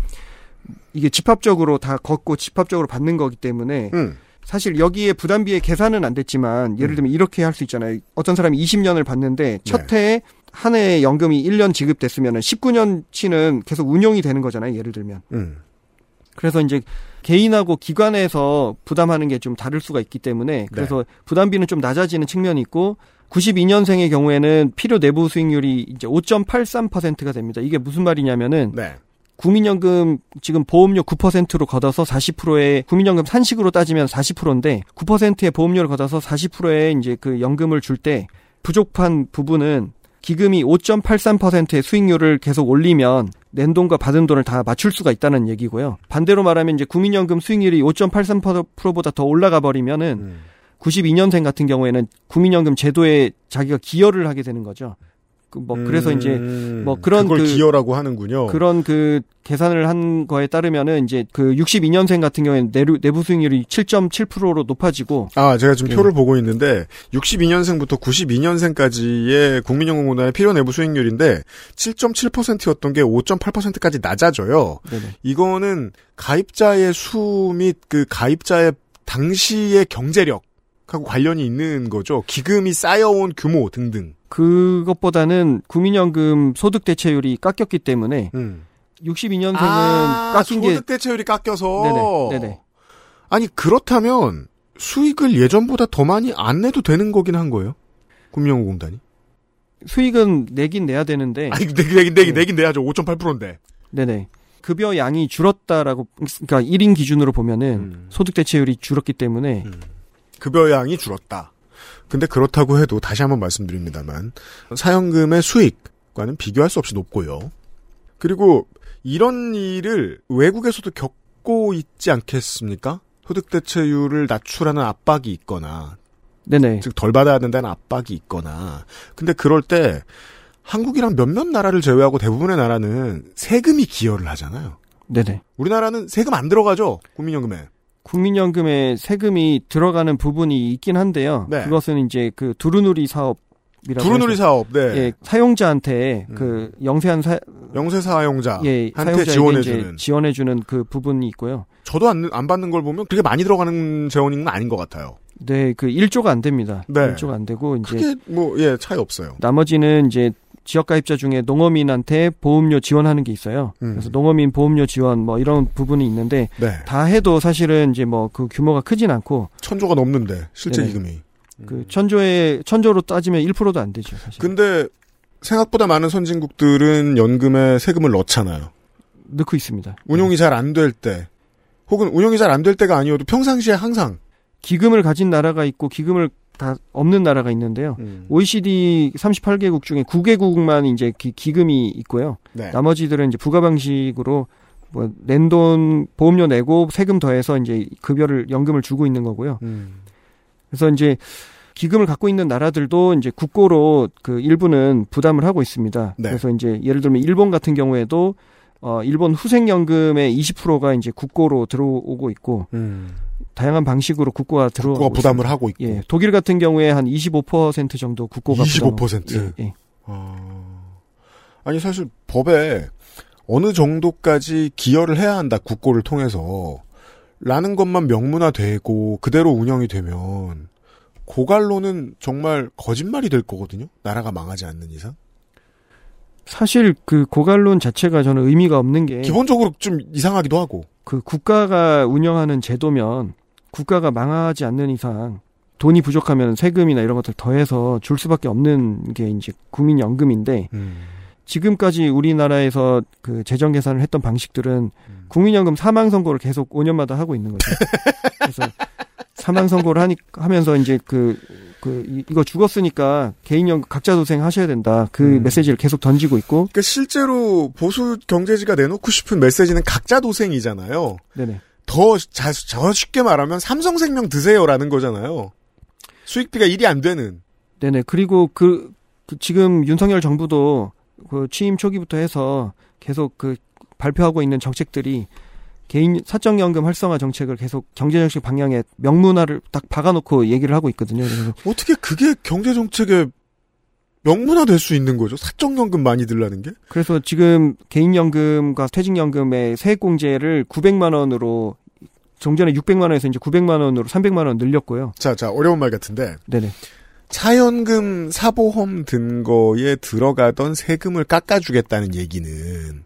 이게 집합적으로 다 걷고 집합적으로 받는 거기 때문에 음. 사실 여기에 부담비의 계산은 안 됐지만 예를 들면 이렇게 할 수 있잖아요. 어떤 사람이 20년을 받는데 첫 네. 해에 한 해의 연금이 1년 지급됐으면은 19년치는 계속 운용이 되는 거잖아요. 예를 들면. 음. 그래서 이제 개인하고 기관에서 부담하는 게 좀 다를 수가 있기 때문에 그래서 부담비는 좀 낮아지는 측면이 있고 92년생의 경우에는 필요 내부 수익률이 이제 5.83%가 됩니다. 이게 무슨 말이냐면은 네. 국민연금 지금 보험료 9%로 걷어서 40%의 국민연금 산식으로 따지면 40%인데 9%의 보험료를 걷어서 40%의 이제 그 연금을 줄 때 부족한 부분은 기금이 5.83%의 수익률을 계속 올리면 낸 돈과 받은 돈을 다 맞출 수가 있다는 얘기고요. 반대로 말하면 이제 국민연금 수익률이 5.83%보다 더 올라가 버리면은 음. 92년생 같은 경우에는 국민연금 제도에 자기가 기여를 하게 되는 거죠. 그뭐 그래서 이제 음. 뭐 그런 그걸 그- 기여라고 하는군요. 그런 그 계산을 한 거에 따르면은 이제 그 62년생 같은 경우에는 내루, 내부 수익률이 7.7%로 높아지고 아, 제가 지금 예. 표를 보고 있는데 62년생부터 92년생까지의 국민연금공단의 필요 내부 수익률인데 7.7%였던 게 5.8%까지 낮아져요. 네네. 이거는 가입자의 수 및 그 가입자의 당시의 경제력 하고 관련이 있는 거죠. 기금이 쌓여온 규모 등등. 그것보다는 국민연금 소득 대체율이 깎였기 때문에 음. 62년생은 아, 깎인 게 소득 대체율이 깎여서. 네네, 네네. 아니 그렇다면 수익을 예전보다 더 많이 안 내도 되는 거긴 한 거예요. 국민연금공단이. 수익은 내긴 내야 되는데 아니 내긴 내긴 내긴 네. 내긴 내야죠. 5.8%인데. 네네. 급여 양이 줄었다라고 그러니까 1인 기준으로 보면은 음. 소득 대체율이 줄었기 때문에 급여량이 줄었다. 근데 그렇다고 해도 다시 한번 말씀드립니다만 사연금의 수익과는 비교할 수 없이 높고요. 그리고 이런 일을 외국에서도 겪고 있지 않겠습니까? 소득 대체율을 낮추라는 압박이 있거나 네네. 즉 덜 받아야 된다는 압박이 있거나 근데 그럴 때 한국이랑 몇몇 나라를 제외하고 대부분의 나라는 세금이 기여를 하잖아요. 네네. 우리나라는 세금 안 들어가죠 국민연금에. 국민연금에 세금이 들어가는 부분이 있긴 한데요. 네. 그것은 이제 그 두루누리 사업이라고 두루누리 사업, 네. 예, 사용자한테 음. 그 영세한 사, 영세 사용자 예, 한테 사용자에게 지원해 주는. 이제 지원해 주는 그 부분이 있고요. 저도 안, 안 받는 걸 보면 그렇게 많이 들어가는 재원인 건 아닌 것 같아요. 네, 그 1조가 안 됩니다. 네. 1조가 안 되고 이제 크게 뭐예 차이 없어요. 나머지는 이제 지역 가입자 중에 농어민한테 보험료 지원하는 게 있어요. 음. 그래서 농어민 보험료 지원 뭐 이런 부분이 있는데 네 다 해도 사실은 이제 뭐 그 규모가 크진 않고 천조가 넘는데 실제 네네. 기금이. 그 천조에 천조로 따지면 1%도 안 되죠, 사실. 근데 생각보다 많은 선진국들은 연금에 세금을 넣잖아요. 넣고 있습니다. 운용이 잘 안 될 때, 혹은 운용이 잘 안 될 때가 아니어도 평상시에 항상 기금을 가진 나라가 있고 기금을 다 없는 나라가 있는데요. 음. OECD 38개국 중에 9개국만 이제 기, 기금이 있고요. 네. 나머지들은 이제 부가 방식으로 뭐 낸돈 보험료 내고 세금 더해서 이제 급여를 연금을 주고 있는 거고요. 음. 그래서 이제 기금을 갖고 있는 나라들도 이제 국고로 그 일부는 부담을 하고 있습니다. 네. 그래서 이제 예를 들면 일본 같은 경우에도 어 일본 후생연금의 20%가 이제 국고로 들어오고 있고 음. 다양한 방식으로 국고가 들어 국고가 부담을 하고 있고. 예, 독일 같은 경우에 한 25% 정도 국고가 25%? 부담, 예, 예. 어... 아니 사실 법에 어느 정도까지 기여를 해야 한다 국고를 통해서 라는 것만 명문화되고 그대로 운영이 되면 고갈로는 정말 거짓말이 될 거거든요. 나라가 망하지 않는 이상. 사실 그 고갈론 자체가 저는 의미가 없는 게 기본적으로 좀 이상하기도 하고. 그 국가가 운영하는 제도면 국가가 망하지 않는 이상 돈이 부족하면 세금이나 이런 것들 더해서 줄 수밖에 없는 게 이제 국민연금인데 음. 지금까지 우리나라에서 그 재정 계산을 했던 방식들은 음. 국민연금 사망 선고를 계속 5년마다 하고 있는 거죠. 그래서 사망 선고를 하니 하면서 이제 그, 그, 이- 이거 죽었으니까 개인연금 각자 도생 하셔야 된다. 그 음. 메시지를 계속 던지고 있고. 그러니까 실제로 보수 경제지가 내놓고 싶은 메시지는 각자 도생이잖아요. 네네. 더, 자, 더 쉽게 말하면 삼성생명 드세요라는 거잖아요. 수익비가 1이 안 되는. 네네. 그리고 그, 그 지금 윤석열 정부도 그 취임 초기부터 해서 계속 그 발표하고 있는 정책들이 개인 사적연금 활성화 정책을 계속 경제정책 방향에 명문화를 딱 박아놓고 얘기를 하고 있거든요. 그래서 어떻게 그게 경제정책의 명문화 될 수 있는 거죠? 사적연금 많이 들라는 게? 그래서 지금 개인연금과 퇴직연금의 세액공제를 900만 원으로 종전에 600만 원에서 이제 900만 원으로 300만 원 늘렸고요. 자, 자, 어려운 말 같은데. 네네. 차연금, 사보험 든 거에 들어가던 세금을 깎아주겠다는 얘기는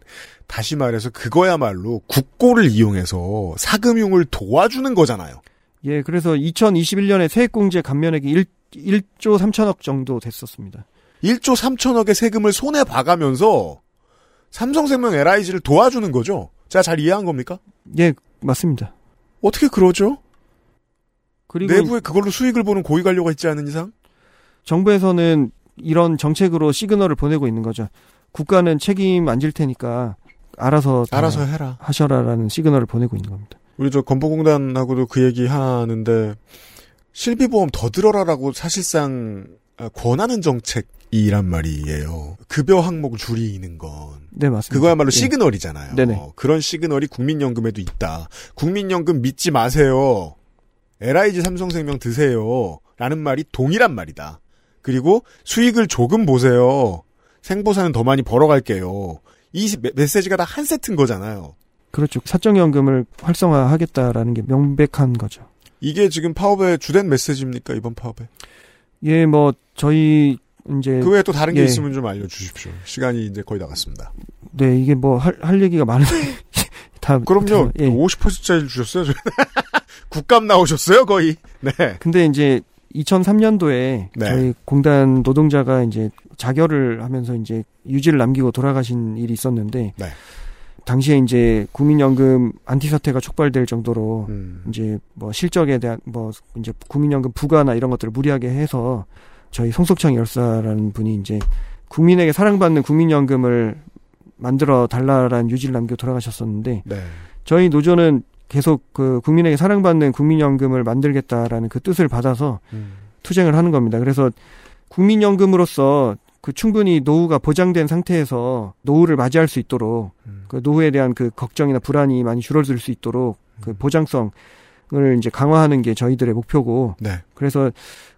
다시 말해서 그거야말로 국고를 이용해서 사금융을 도와주는 거잖아요. 예, 그래서 2021년에 세액공제 감면액이 1, 1조 3천억 정도 됐었습니다. 1조 3천억의 세금을 손에 봐가면서 삼성생명 LIG를 도와주는 거죠. 제가 잘 이해한 겁니까? 예, 맞습니다. 어떻게 그러죠? 그리고 내부에 그걸로 수익을 보는 고위 관료가 있지 않은 이상? 정부에서는 이런 정책으로 시그널을 보내고 있는 거죠. 국가는 책임 안 질 테니까 알아서 다 알아서 해라. 하셔라라는 시그널을 보내고 있는 겁니다. 우리 저 건보공단하고도 그 얘기 하는데 실비보험 더 들어라라고 사실상 아, 권하는 정책이란 말이에요. 급여 항목 줄이는 건. 네, 맞습니다. 그거야말로 예. 시그널이잖아요. 네네. 어, 그런 시그널이 국민연금에도 있다. 국민연금 믿지 마세요. LIG 삼성생명 드세요. 라는 말이 동일한 말이다. 그리고 수익을 조금 보세요. 생보사는 더 많이 벌어갈게요. 이 메- 메시지가 다 한 세트인 거잖아요. 그렇죠. 사적연금을 활성화하겠다라는 게 명백한 거죠. 이게 지금 파업의 주된 메시지입니까 이번 파업에? 예, 뭐 저희 이제 그 외에 또 다른 게 예. 있으면 좀 알려주십시오. 시간이 이제 거의 나갔습니다. 네 이게 뭐 할 할 얘기가 많은데 다 그럼요. 예. 50%짜리 주셨어요. 국감 나오셨어요 거의. 네. 근데 이제 2003년도에 네. 저희 공단 노동자가 이제 자결을 하면서 이제 유지를 남기고 돌아가신 일이 있었는데 네. 당시에 이제 국민연금 안티 사태가 촉발될 정도로 음. 이제 뭐 실적에 대한 뭐 이제 국민연금 부과나 이런 것들을 무리하게 해서 저희 송석창 열사라는 분이 이제 국민에게 사랑받는 국민연금을 만들어 달라라는 유지를 남기고 돌아가셨었는데 네. 저희 노조는 계속 그 국민에게 사랑받는 국민연금을 만들겠다라는 그 뜻을 받아서 음. 투쟁을 하는 겁니다. 그래서 국민연금으로서 그 충분히 노후가 보장된 상태에서 노후를 맞이할 수 있도록 음. 그 노후에 대한 그 걱정이나 불안이 많이 줄어들 수 있도록 그 보장성을 이제 강화하는 게 저희들의 목표고 네. 그래서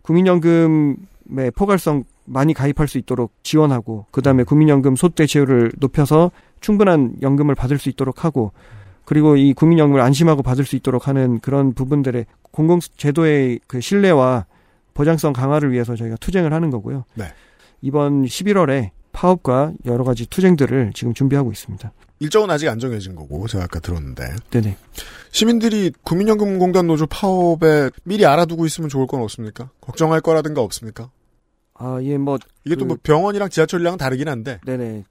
국민연금의 포괄성 많이 가입할 수 있도록 지원하고 그다음에 국민연금 소득대체율을 높여서 충분한 연금을 받을 수 있도록 하고 그리고 이 국민연금을 안심하고 받을 수 있도록 하는 그런 부분들의 공공제도의 그 신뢰와 보장성 강화를 위해서 저희가 투쟁을 하는 거고요. 네. 이번 11월에 파업과 여러 가지 투쟁들을 지금 준비하고 있습니다. 일정은 아직 안 정해진 거고 제가 아까 들었는데 네네. 시민들이 국민연금공단 노조 파업에 미리 알아두고 있으면 좋을 건 없습니까? 걱정할 거라든가 없습니까? 아, 예, 뭐, 이게 또 그- 뭐 병원이랑 지하철이랑 다르긴 한데 네네.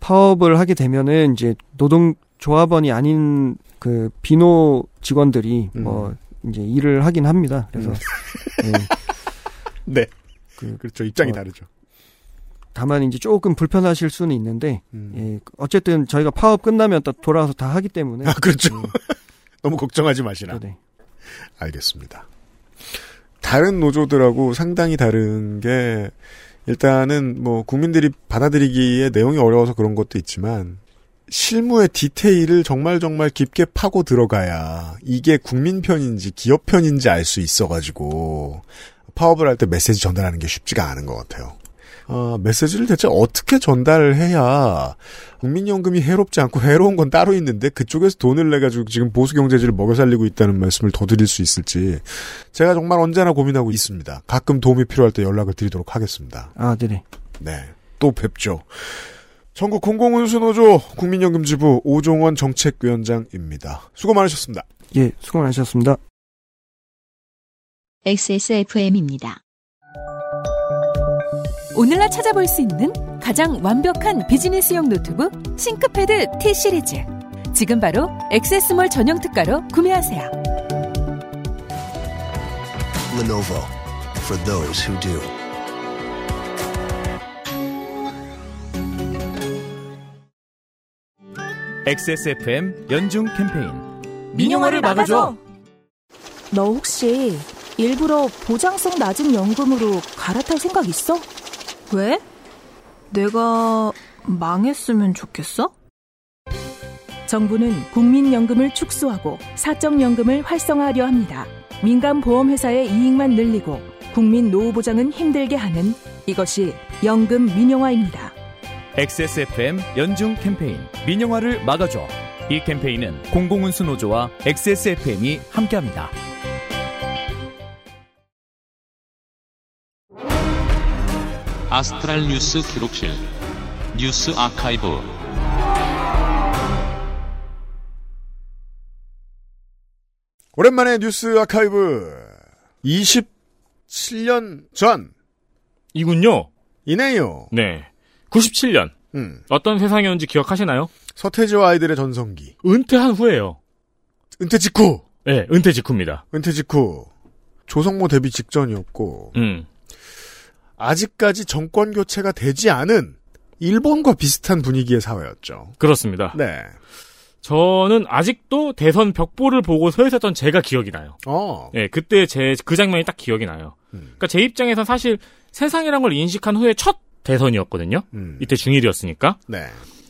파업을 하게 되면은 이제 노동 조합원이 아닌 그 비노 직원들이 음. 뭐 이제 일을 하긴 합니다. 그래서 예, 네. 그 그렇죠. 입장이 어, 다르죠. 다만 이제 조금 불편하실 수는 있는데 음. 예, 어쨌든 저희가 파업 끝나면 또 돌아와서 다 하기 때문에 아, 그렇죠. 예, 너무 걱정하지 마시라. 네네. 알겠습니다. 다른 노조들하고 상당히 다른 게 일단은 뭐 국민들이 받아들이기에 내용이 어려워서 그런 것도 있지만 실무의 디테일을 정말 정말 깊게 파고 들어가야 이게 국민 편인지 기업 편인지 알 수 있어가지고 파업을 할 때 메시지 전달하는 게 쉽지가 않은 것 같아요. 어, 메시지를 대체 어떻게 전달을 해야 국민연금이 해롭지 않고 해로운 건 따로 있는데 그쪽에서 돈을 내가지고 지금 보수경제지를 먹여 살리고 있다는 말씀을 더 드릴 수 있을지 제가 정말 언제나 고민하고 있습니다. 가끔 도움이 필요할 때 연락을 드리도록 하겠습니다. 아, 네네. 네. 또 뵙죠. 전국 공공운수노조 국민연금지부 오종원 정책위원장입니다. 수고 많으셨습니다. 예, 수고 많으셨습니다. XSFM입니다. 오늘날 찾아볼 수 있는 가장 완벽한 비즈니스용 노트북 싱크패드 T 시리즈. 지금 바로 액세스몰 전용 특가로 구매하세요. Lenovo for those who do. XSFM 연중 캠페인 민영화를 막아줘. 너 혹시 일부러 보장성 낮은 연금으로 갈아탈 생각 있어? 왜? 내가 망했으면 좋겠어? 정부는 국민연금을 축소하고 사적연금을 활성화하려 합니다. 민간 보험회사의 이익만 늘리고 국민 노후 보장은 힘들게 하는 이것이 연금 민영화입니다. XSFM 연중 캠페인 민영화를 막아줘 이 캠페인은 공공운수노조와 XSFM이 함께합니다. 아스트랄 뉴스 기록실 뉴스 아카이브 오랜만에 뉴스 아카이브 27년 전 이군요. 이네요. 네. 97년. 음. 어떤 세상이었는지 기억하시나요? 서태지와 아이들의 전성기. 은퇴한 후에요. 은퇴 직후. 네, 은퇴 직후입니다. 은퇴 직후. 조성모 데뷔 직전이었고 음. 아직까지 정권 교체가 되지 않은 일본과 비슷한 분위기의 사회였죠. 그렇습니다. 네. 저는 아직도 대선 벽보를 보고 서 있었던 제가 기억이 나요. 어. 네, 그때 제 그 장면이 딱 기억이 나요. 음. 그러니까 제 입장에서 사실 세상이란 걸 인식한 후에 첫 대선이었거든요. 음. 이때 중일이었으니까. 네.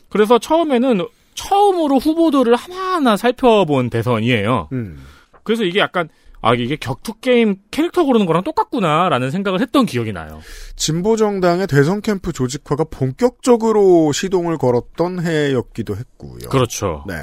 그래서 처음에는 처음으로 후보들을 하나하나 살펴본 대선이에요. 음. 그래서 이게 약간 아 이게 격투 게임 캐릭터 고르는 거랑 똑같구나라는 생각을 했던 기억이 나요. 진보 정당의 대선 캠프 조직화가 본격적으로 시동을 걸었던 해였기도 했고요. 그렇죠. 네.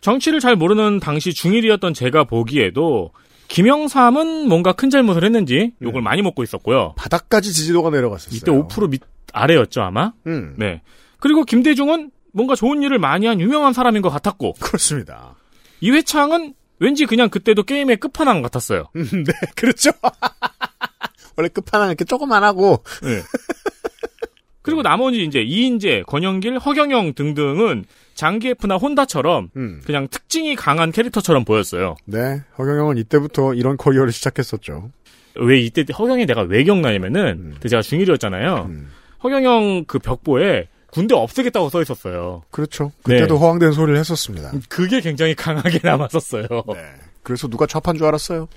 정치를 잘 모르는 당시 중일이었던 제가 보기에도 김영삼은 뭔가 큰 잘못을 했는지 욕을 많이 먹고 있었고요. 바닥까지 지지도가 내려갔었어요. 이때 5%밑 아래였죠 아마. 음. 네. 그리고 김대중은 뭔가 좋은 일을 많이 한 유명한 사람인 것 같았고 그렇습니다. 이회창은 왠지 그냥 그때도 게임의 끝판왕 같았어요. 음, 네, 그렇죠. 원래 끝판왕 이렇게 조금만 하고. 네. 그리고 나머지 이제 이인재, 권영길, 허경영 등등은 장기F나 혼다처럼 음. 그냥 특징이 강한 캐릭터처럼 보였어요. 네, 허경영은 이때부터 이런 커리어를 시작했었죠. 왜 이때 허경이 내가 왜 기억나냐면은 음. 제가 중일이었잖아요. 허경영 그 벽보에 군대 없애겠다고 써 있었어요. 그렇죠. 그때도 네. 허황된 소리를 했었습니다. 그게 굉장히 강하게 남았었어요. 네. 그래서 누가 좌판 줄 알았어요.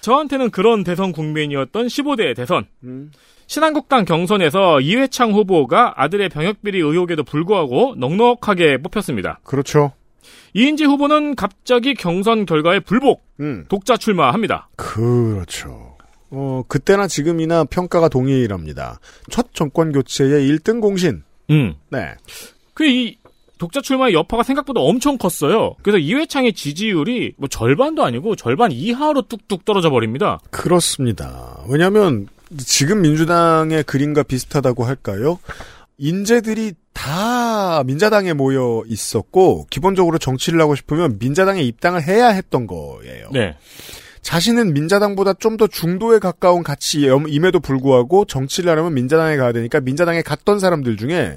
저한테는 그런 대선 국면이었던 15대 대선. 음. 신한국당 경선에서 이회창 후보가 아들의 병역비리 의혹에도 불구하고 넉넉하게 뽑혔습니다. 그렇죠. 이인재 후보는 갑자기 경선 결과에 불복, 음. 독자 출마합니다. 그렇죠. 어, 그때나 지금이나 평가가 동일합니다. 첫 정권 교체의 1등 공신. 음. 네. 그 이 독자 출마의 여파가 생각보다 엄청 컸어요. 그래서 이회창의 지지율이 뭐 절반도 아니고 절반 이하로 뚝뚝 떨어져 버립니다. 그렇습니다. 왜냐하면 지금 민주당의 그림과 비슷하다고 할까요? 인재들이 다 민자당에 모여 있었고 기본적으로 정치를 하고 싶으면 민자당에 입당을 해야 했던 거예요. 네. 자신은 민자당보다 좀 더 중도에 가까운 가치임에도 불구하고 정치를 하려면 민자당에 가야 되니까 민자당에 갔던 사람들 중에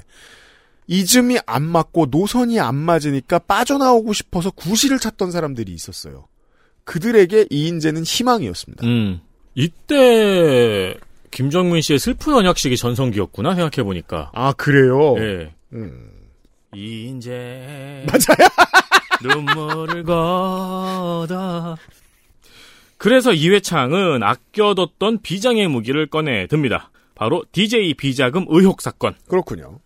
이즘이 안 맞고 노선이 안 맞으니까 빠져나오고 싶어서 구실을 찾던 사람들이 있었어요. 그들에게 이인재는 희망이었습니다. 음. 이때 김정민 씨의 슬픈 언약식이 전성기였구나 생각해 보니까. 아 그래요? 예. 음. 이인재 맞아요. 눈물을 걷어. 그래서 이회창은 아껴뒀던 비장의 무기를 꺼내 듭니다. 바로 DJ 비자금 의혹 사건. 그렇군요.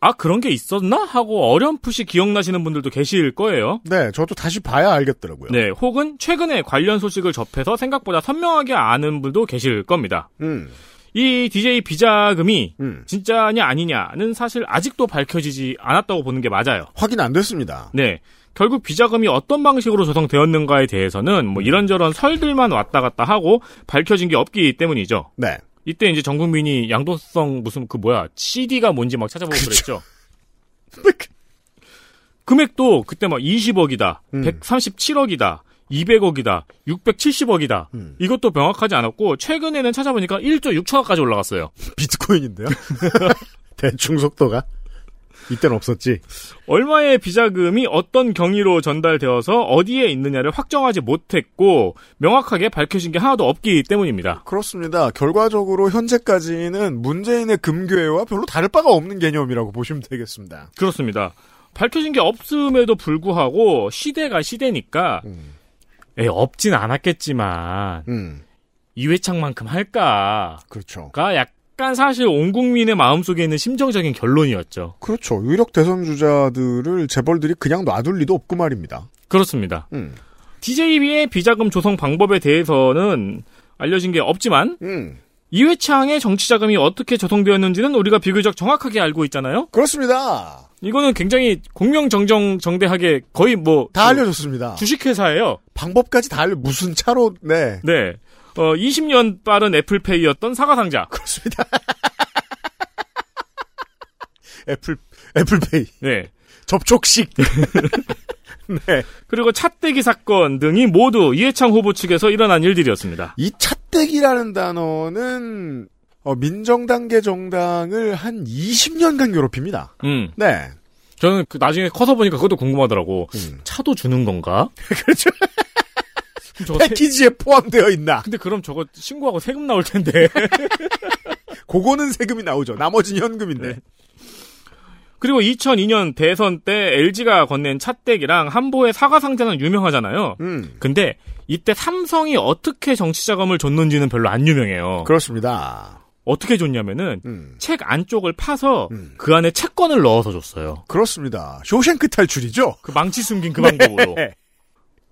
아 그런 게 있었나 하고 어렴풋이 기억나시는 분들도 계실 거예요. 네, 저도 다시 봐야 알겠더라고요. 네, 혹은 최근에 관련 소식을 접해서 생각보다 선명하게 아는 분도 계실 겁니다. 음, 이 DJ 비자금이 음. 진짜냐 아니냐는 사실 아직도 밝혀지지 않았다고 보는 게 맞아요. 확인 안 됐습니다. 네. 결국 비자금이 어떤 방식으로 조성되었는가에 대해서는 뭐 이런저런 설들만 왔다 갔다 하고 밝혀진 게 없기 때문이죠. 네. 이때 이제 전 국민이 양도성 무슨 그 뭐야 CD가 뭔지 막 찾아보고 그랬죠. 금액도 그때 막 20억이다, 음. 137억이다, 200억이다, 670억이다. 음. 이것도 명확하지 않았고 최근에는 찾아보니까 1조 6천억까지 올라갔어요. 비트코인인데요. 대충 속도가 이때는 없었지. 얼마의 비자금이 어떤 경위로 전달되어서 어디에 있느냐를 확정하지 못했고 명확하게 밝혀진 게 하나도 없기 때문입니다. 그렇습니다. 결과적으로 현재까지는 문재인의 금괴와 별로 다를 바가 없는 개념이라고 보시면 되겠습니다. 그렇습니다. 밝혀진 게 없음에도 불구하고 시대가 시대니까 에 없진 않았겠지만 음, 이회창만큼 할까가 그렇죠. 약간 사실 온 국민의 마음속에 있는 심정적인 결론이었죠. 그렇죠. 유력 대선 주자들을 재벌들이 그냥 놔둘 리도 없고 말입니다. 그렇습니다. 음, DJB의 비자금 조성 방법에 대해서는 알려진 게 없지만 음, 이회창의 정치 자금이 어떻게 조성되었는지는 우리가 비교적 정확하게 알고 있잖아요. 그렇습니다. 이거는 굉장히 공명정정 정대하게 거의 뭐 다 알려줬습니다. 주식회사예요. 방법까지 다 알려 무슨 차로 네 네. 어, 20년 빠른 애플페이였던 사과상자. 그렇습니다. 애플 애플페이 네. 접촉식. 네. 그리고 찻대기 사건 등이 모두 이해창 후보 측에서 일어난 일들이었습니다. 이 찻대기라는 단어는 어, 민정당계 정당을 한 20년간 괴롭힙니다. 음. 네. 저는 그 나중에 커서 보니까 그것도 궁금하더라고. 음. 차도 주는 건가? 그렇죠. 패키지에 포함되어 있나? 근데 그럼 저거 신고하고 세금 나올 텐데. 그거는 세금이 나오죠. 나머지는 현금인데. 네. 그리고 2002년 대선 때 LG가 건넨 찻대기랑 한보의 사과 상자는 유명하잖아요. 음. 근데 이때 삼성이 어떻게 정치 자금을 줬는지는 별로 안 유명해요. 그렇습니다. 어떻게 줬냐면은 음. 책 안쪽을 파서 음. 그 안에 채권을 넣어서 줬어요. 그렇습니다. 쇼생크 탈출이죠. 그 망치 숨긴 그 방법으로.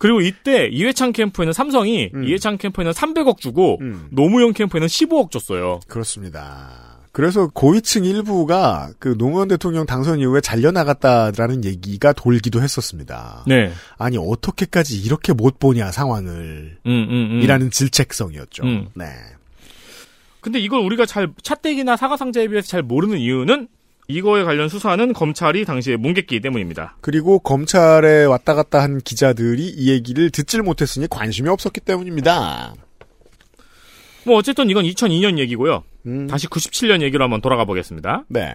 네. 그리고 이때 이회창 캠프에는 삼성이 음. 이회창 캠프에는 300억 주고 음. 노무현 캠프에는 15억 줬어요. 그렇습니다. 그래서 고위층 일부가 그 노무현 대통령 당선 이후에 잘려 나갔다라는 얘기가 돌기도 했었습니다. 네. 아니 어떻게까지 이렇게 못 보냐 상황을 음, 음, 음. 이라는 질책성이었죠. 음. 네. 근데 이걸 우리가 잘 찻대기나 사과상자에 비해서 잘 모르는 이유는 이거에 관련 수사는 검찰이 당시에 뭉갰기 때문입니다. 그리고 검찰에 왔다 갔다 한 기자들이 이 얘기를 듣질 못했으니 관심이 없었기 때문입니다. 뭐 어쨌든 이건 2002년 얘기고요. 음, 다시 97년 얘기로 한번 돌아가 보겠습니다. 네.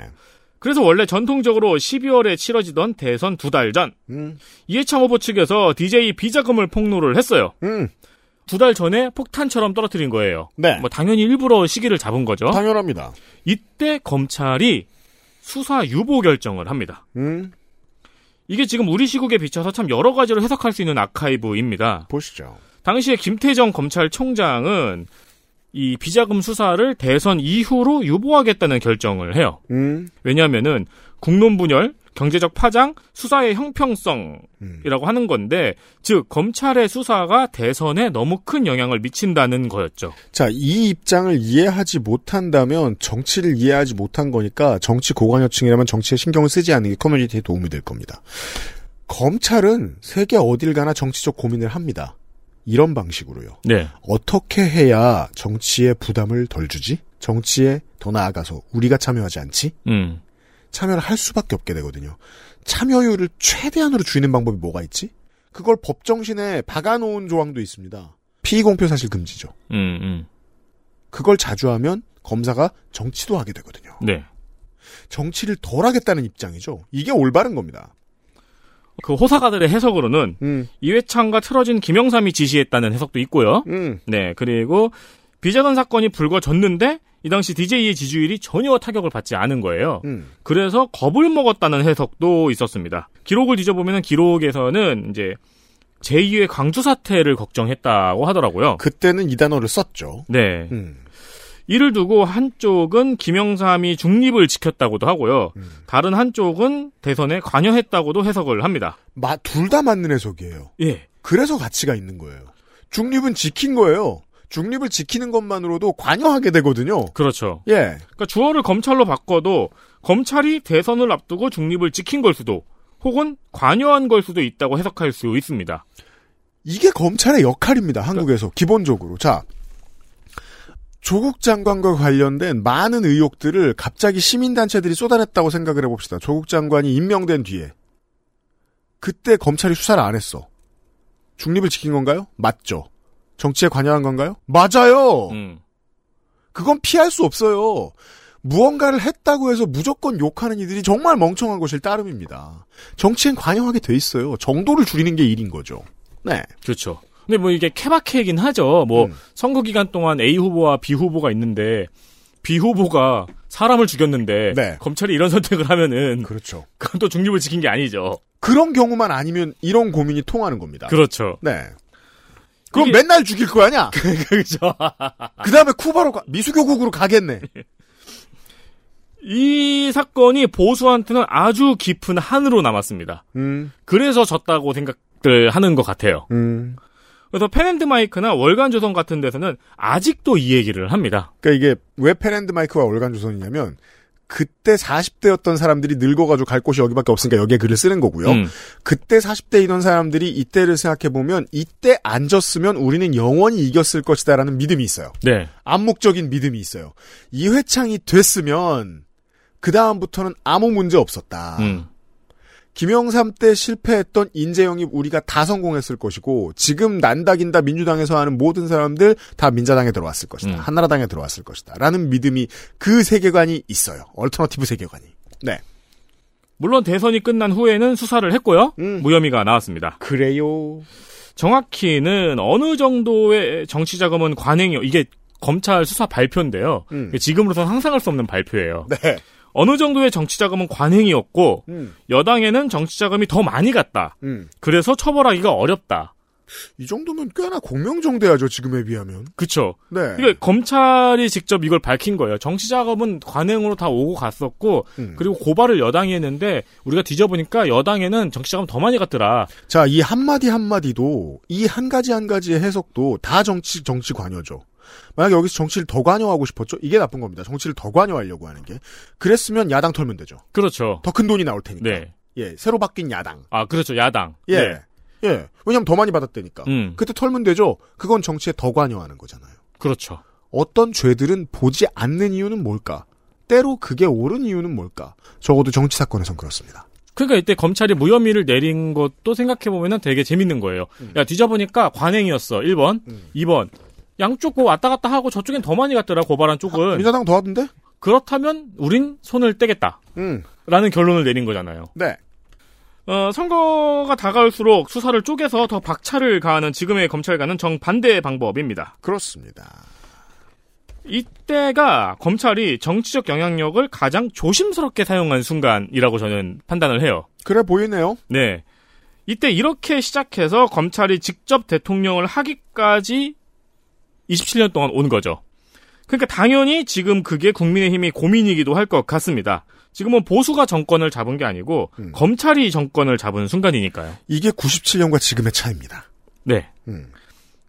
그래서 원래 전통적으로 12월에 치러지던 대선 두 달 전 음, 이해창 후보 측에서 DJ 비자금을 폭로를 했어요. 음, 두달 전에 폭탄처럼 떨어뜨린 거예요. 네. 뭐 당연히 일부러 시기를 잡은 거죠. 당연합니다. 이때 검찰이 수사 유보 결정을 합니다. 음, 이게 지금 우리 시국에 비춰서 참 여러 가지로 해석할 수 있는 아카이브입니다. 보시죠. 당시에 김태정 검찰총장은 이 비자금 수사를 대선 이후로 유보하겠다는 결정을 해요. 음, 왜냐하면은 국론 분열, 경제적 파장, 수사의 형평성이라고 음. 하는 건데, 즉 검찰의 수사가 대선에 너무 큰 영향을 미친다는 거였죠. 자, 이 입장을 이해하지 못한다면 정치를 이해하지 못한 거니까 정치 고관여층이라면 정치에 신경을 쓰지 않는 게 커뮤니티에 도움이 될 겁니다. 검찰은 세계 어딜 가나 정치적 고민을 합니다. 이런 방식으로요. 네. 어떻게 해야 정치에 부담을 덜 주지? 정치에 더 나아가서 우리가 참여하지 않지? 음. 참여를 할 수밖에 없게 되거든요. 참여율을 최대한으로 줄이는 방법이 뭐가 있지? 그걸 법정신에 박아놓은 조항도 있습니다. 피의공표 사실 금지죠. 음, 음. 그걸 자주 하면 검사가 정치도 하게 되거든요. 네. 정치를 덜 하겠다는 입장이죠. 이게 올바른 겁니다. 그 호사가들의 해석으로는 음, 이회창과 틀어진 김영삼이 지시했다는 해석도 있고요. 음, 네. 그리고 비자금 사건이 불거졌는데 이 당시 DJ의 지지율이 전혀 타격을 받지 않은 거예요. 음. 그래서 겁을 먹었다는 해석도 있었습니다. 기록을 뒤져보면 기록에서는 이제 제2의 광주 사태를 걱정했다고 하더라고요. 그때는 이 단어를 썼죠. 네. 음, 이를 두고 한쪽은 김영삼이 중립을 지켰다고도 하고요. 다른 한쪽은 대선에 관여했다고도 해석을 합니다. 둘 다 맞는 해석이에요. 예. 그래서 가치가 있는 거예요. 중립은 지킨 거예요. 중립을 지키는 것만으로도 관여하게 되거든요. 그렇죠. 예. 그러니까 주어를 검찰로 바꿔도 검찰이 대선을 앞두고 중립을 지킨 걸 수도 혹은 관여한 걸 수도 있다고 해석할 수 있습니다. 이게 검찰의 역할입니다. 한국에서 기본적으로. 자, 조국 장관과 관련된 많은 의혹들을 갑자기 시민단체들이 쏟아냈다고 생각을 해봅시다. 조국 장관이 임명된 뒤에. 그때 검찰이 수사를 안 했어. 중립을 지킨 건가요? 맞죠. 정치에 관여한 건가요? 맞아요. 음. 그건 피할 수 없어요. 무언가를 했다고 해서 무조건 욕하는 이들이 정말 멍청한 것일 따름입니다. 정치엔 관여하게 돼 있어요. 정도를 줄이는 게 일인 거죠. 네. 그렇죠. 근데 뭐 이게 케바케이긴 하죠. 뭐 선거 기간 동안 A 후보와 B 후보가 있는데 B 후보가 사람을 죽였는데 검찰이 이런 선택을 하면은 그렇죠. 그건 또 중립을 지킨 게 아니죠. 그런 경우만 아니면 이런 고민이 통하는 겁니다. 그렇죠. 네. 그럼 맨날 죽일 거 아니야? 그렇죠. 그 다음에 쿠바로 가, 미수교국으로 가겠네. 이 사건이 보수한테는 아주 깊은 한으로 남았습니다. 음. 그래서 졌다고 생각들 하는 것 같아요. 음. 그래서 펜앤드 마이크나 월간조선 같은 데서는 아직도 이 얘기를 합니다. 그러니까 이게 왜 펜앤드 마이크와 월간조선이냐면 그때 40대였던 사람들이 늙어가지고 갈 곳이 여기밖에 없으니까 여기에 글을 쓰는 거고요. 음. 그때 40대이던 사람들이 이때를 생각해보면 이때 앉았으면 우리는 영원히 이겼을 것이다라는 믿음이 있어요. 네. 암묵적인 믿음이 있어요. 이회창이 됐으면 그 다음부터는 아무 문제 없었다. 음. 김영삼 때 실패했던 인재영입 우리가 다 성공했을 것이고 지금 난다긴다 민주당에서 하는 모든 사람들 다 민자당에 들어왔을 것이다. 음. 한나라당에 들어왔을 것이다. 라는 믿음이 그 세계관이 있어요. alternative 세계관이. 네. 물론 대선이 끝난 후에는 수사를 했고요. 음. 무혐의가 나왔습니다. 그래요. 정확히는 어느 정도의 정치 자금은 관행이요. 이게 검찰 수사 발표인데요. 음. 지금으로선 상상할 수 없는 발표예요. 네. 어느 정도의 정치 자금은 관행이었고 음. 여당에는 정치 자금이 더 많이 갔다. 음. 그래서 처벌하기가 어렵다. 이 정도면 꽤나 공명정대하죠, 지금에 비하면. 그쵸. 네. 이게 검찰이 직접 이걸 밝힌 거예요. 정치 자금은 관행으로 다 오고 갔었고, 음. 그리고 고발을 여당이 했는데, 우리가 뒤져보니까 여당에는 정치 자금 더 많이 갔더라. 자, 이 한마디 한마디도, 이 한 가지 한 가지의 해석도 다 정치, 정치 관여죠. 만약에 여기서 정치를 더 관여하고 싶었죠? 이게 나쁜 겁니다. 정치를 더 관여하려고 하는 게. 그랬으면 야당 털면 되죠. 그렇죠. 더 큰 돈이 나올 테니까. 네. 예, 새로 바뀐 야당. 아, 그렇죠. 야당. 예. 네. 예. 왜냐면 더 많이 받았다니까. 음. 그때 털면 되죠? 그건 정치에 더 관여하는 거잖아요. 그렇죠. 어떤 죄들은 보지 않는 이유는 뭘까? 때로 그게 옳은 이유는 뭘까? 적어도 정치 사건에선 그렇습니다. 그러니까 이때 검찰이 무혐의를 내린 것도 생각해보면 되게 재밌는 거예요. 음. 야, 뒤져보니까 관행이었어. 1번. 2번. 양쪽 고 왔다 갔다 하고 저쪽엔 더 많이 갔더라, 고발한 쪽은. 민주당 더 하던데? 그렇다면 우린 손을 떼겠다. 음. 라는 결론을 내린 거잖아요. 네. 어, 선거가 다가올수록 수사를 쪼개서 더 박차를 가하는 지금의 검찰과는 정반대의 방법입니다. 그렇습니다. 이때가 검찰이 정치적 영향력을 가장 조심스럽게 사용한 순간이라고 저는 판단을 해요. 그래 보이네요. 네. 이때 이렇게 시작해서 검찰이 직접 대통령을 하기까지 27년 동안 온 거죠. 그러니까 당연히 지금 그게 국민의힘이 고민이기도 할 것 같습니다. 지금은 보수가 정권을 잡은 게 아니고 음. 검찰이 정권을 잡은 순간이니까요. 이게 97년과 지금의 차이입니다. 네. 음.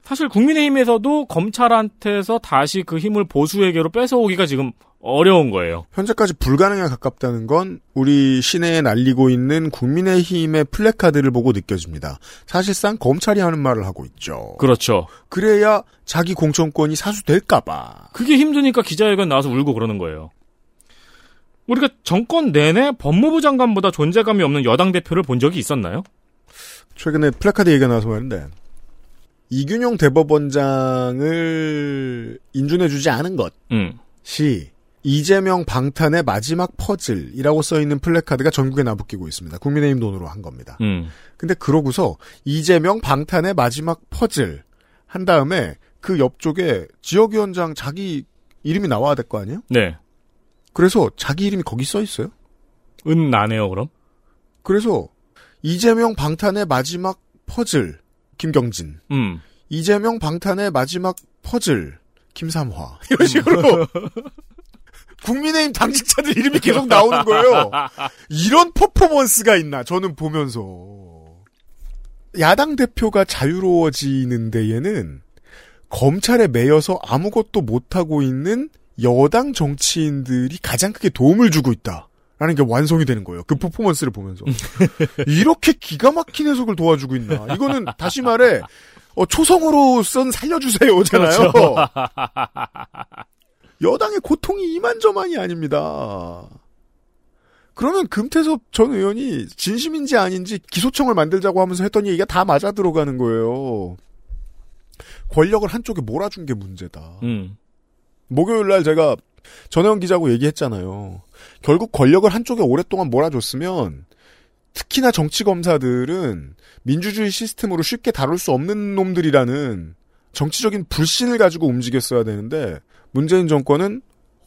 사실 국민의힘에서도 검찰한테서 다시 그 힘을 보수에게로 뺏어오기가 지금 어려운 거예요. 현재까지 불가능에 가깝다는 건 우리 시내에 날리고 있는 국민의힘의 플래카드를 보고 느껴집니다. 사실상 검찰이 하는 말을 하고 있죠. 그렇죠. 그래야 자기 공천권이 사수될까봐. 그게 힘드니까 기자회견 나와서 울고 그러는 거예요. 우리가 정권 내내 법무부 장관보다 존재감이 없는 여당 대표를 본 적이 있었나요? 최근에 플래카드 얘기가 나와서 말인데 이균용 대법원장을 인준해주지 않은 것이 음. 이재명 방탄의 마지막 퍼즐이라고 써있는 플래카드가 전국에 나붙기고 있습니다. 국민의힘 돈으로 한 겁니다. 음. 근데 그러고서 이재명 방탄의 마지막 퍼즐 한 다음에 그 옆쪽에 지역위원장 자기 이름이 나와야 될 거 아니에요? 네. 그래서 자기 이름이 거기 써 있어요. 은 나네요, 그럼? 그래서 이재명 방탄의 마지막 퍼즐 김경진. 음. 이재명 방탄의 마지막 퍼즐 김삼화 이런 식으로 국민의힘 당직자들 이름이 계속 나오는 거예요. 이런 퍼포먼스가 있나 저는 보면서 야당 대표가 자유로워지는 데에는 검찰에 매여서 아무것도 못하고 있는 여당 정치인들이 가장 크게 도움을 주고 있다. 라는 게 완성이 되는 거예요. 그 퍼포먼스를 보면서. 이렇게 기가 막힌 해석을 도와주고 있나. 이거는 다시 말해, 어, 초성으로 쓴 살려주세요잖아요. 그렇죠. 여당의 고통이 이만저만이 아닙니다. 그러면 금태섭 전 의원이 진심인지 아닌지 기소청을 만들자고 하면서 했던 얘기가 다 맞아 들어가는 거예요. 권력을 한쪽에 몰아준 게 문제다. 음. 목요일 날 제가 전혜원 기자하고 얘기했잖아요. 결국 권력을 한쪽에 오랫동안 몰아줬으면 특히나 정치 검사들은 민주주의 시스템으로 쉽게 다룰 수 없는 놈들이라는 정치적인 불신을 가지고 움직였어야 되는데 문재인 정권은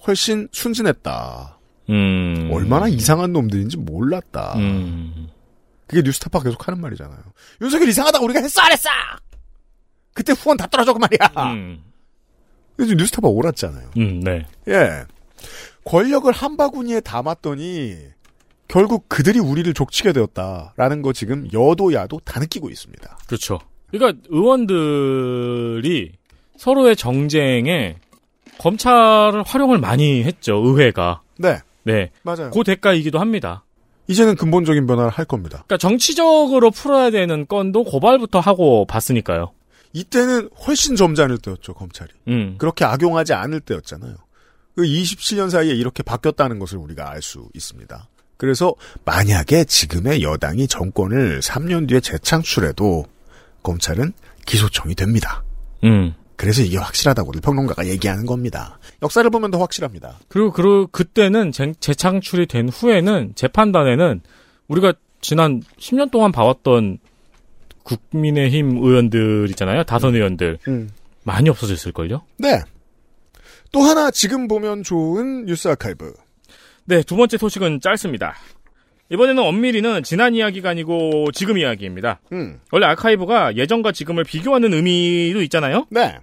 훨씬 순진했다. 음. 얼마나 이상한 놈들인지 몰랐다. 음. 그게 뉴스타파 계속 하는 말이잖아요. 윤석열 이상하다고 우리가 했어 안 했어? 그때 후원 다 떨어졌고 말이야. 음. 요즘 뉴스타파 옳았잖아요. 음, 네. 예. 권력을 한 바구니에 담았더니 결국 그들이 우리를 족치게 되었다라는 거 지금 여도 야도 다 느끼고 있습니다. 그렇죠. 그러니까 의원들이 서로의 정쟁에 검찰을 활용을 많이 했죠. 의회가. 네. 네. 맞아요. 그 대가이기도 합니다. 이제는 근본적인 변화를 할 겁니다. 그러니까 정치적으로 풀어야 되는 건도 고발부터 하고 봤으니까요. 이때는 훨씬 점잖을 때였죠, 검찰이. 음. 그렇게 악용하지 않을 때였잖아요. 그 27년 사이에 이렇게 바뀌었다는 것을 우리가 알 수 있습니다. 그래서 만약에 지금의 여당이 정권을 3년 뒤에 재창출해도 검찰은 기소청이 됩니다. 음. 그래서 이게 확실하다고 평론가가 얘기하는 겁니다. 역사를 보면 더 확실합니다. 그리고 그 그때는 재, 재창출이 된 후에는 재판단에는 우리가 지난 10년 동안 봐왔던 국민의힘 의원들 있잖아요. 다선 의원들 음. 많이 없어졌을걸요? 네. 또 하나 지금 보면 좋은 뉴스 아카이브. 네, 두 번째 소식은 짧습니다. 이번에는 엄밀히는 지난 이야기가 아니고 지금 이야기입니다. 음. 원래 아카이브가 예전과 지금을 비교하는 의미도 있잖아요. 네.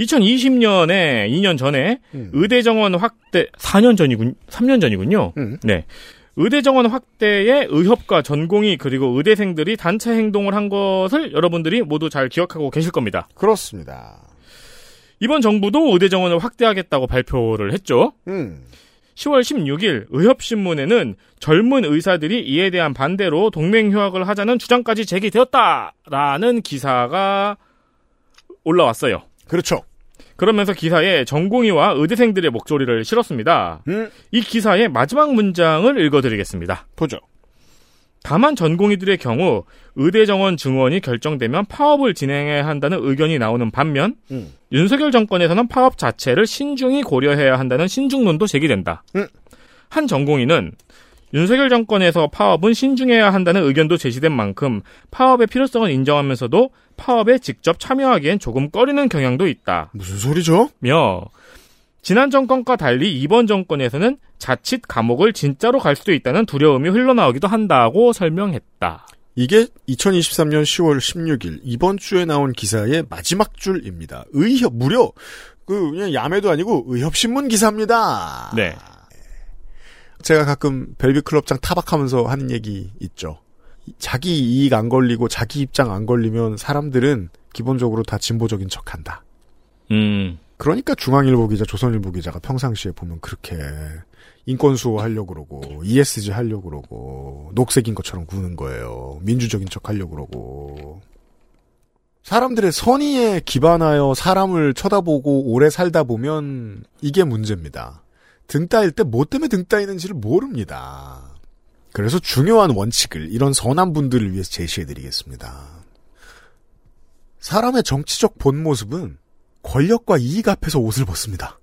2020년에 2년 전에 음. 의대 정원 확대 4년 전이군 3년 전이군요. 음. 네. 의대 정원 확대에 의협과 전공의 그리고 의대생들이 단체 행동을 한 것을 여러분들이 모두 잘 기억하고 계실 겁니다. 그렇습니다. 이번 정부도 의대 정원을 확대하겠다고 발표를 했죠. 음. 10월 16일 의협신문에는 젊은 의사들이 이에 대한 반대로 동맹휴학을 하자는 주장까지 제기되었다라는 기사가 올라왔어요. 그렇죠. 그러면서 기사에 전공의와 의대생들의 목소리를 실었습니다. 음. 이 기사의 마지막 문장을 읽어드리겠습니다. 보죠. 다만 전공의들의 경우 의대 정원 증원이 결정되면 파업을 진행해야 한다는 의견이 나오는 반면 음. 윤석열 정권에서는 파업 자체를 신중히 고려해야 한다는 신중론도 제기된다. 음. 한 전공의는 윤석열 정권에서 파업은 신중해야 한다는 의견도 제시된 만큼 파업의 필요성을 인정하면서도 파업에 직접 참여하기엔 조금 꺼리는 경향도 있다. 무슨 소리죠? 며 지난 정권과 달리 이번 정권에서는 자칫 감옥을 진짜로 갈 수도 있다는 두려움이 흘러나오기도 한다고 설명했다. 이게 2023년 10월 16일 이번 주에 나온 기사의 마지막 줄입니다. 의협 무려 그 그냥 야매도 아니고 의협 신문 기사입니다. 네. 제가 가끔 벨비 클럽장 타박하면서 하는 얘기 있죠. 자기 이익 안 걸리고 자기 입장 안 걸리면 사람들은 기본적으로 다 진보적인 척한다. 음. 그러니까 중앙일보 기자, 조선일보 기자가 평상시에 보면 그렇게 인권 수호 하려고 그러고 ESG 하려고 그러고 녹색인 것처럼 구는 거예요. 민주적인 척 하려고 그러고 사람들의 선의에 기반하여 사람을 쳐다보고 오래 살다 보면 이게 문제입니다. 등 따일 때 뭐 때문에 등 따이는지를 모릅니다. 그래서 중요한 원칙을 이런 선한 분들을 위해서 제시해드리겠습니다. 사람의 정치적 본 모습은 권력과 이익 앞에서 옷을 벗습니다.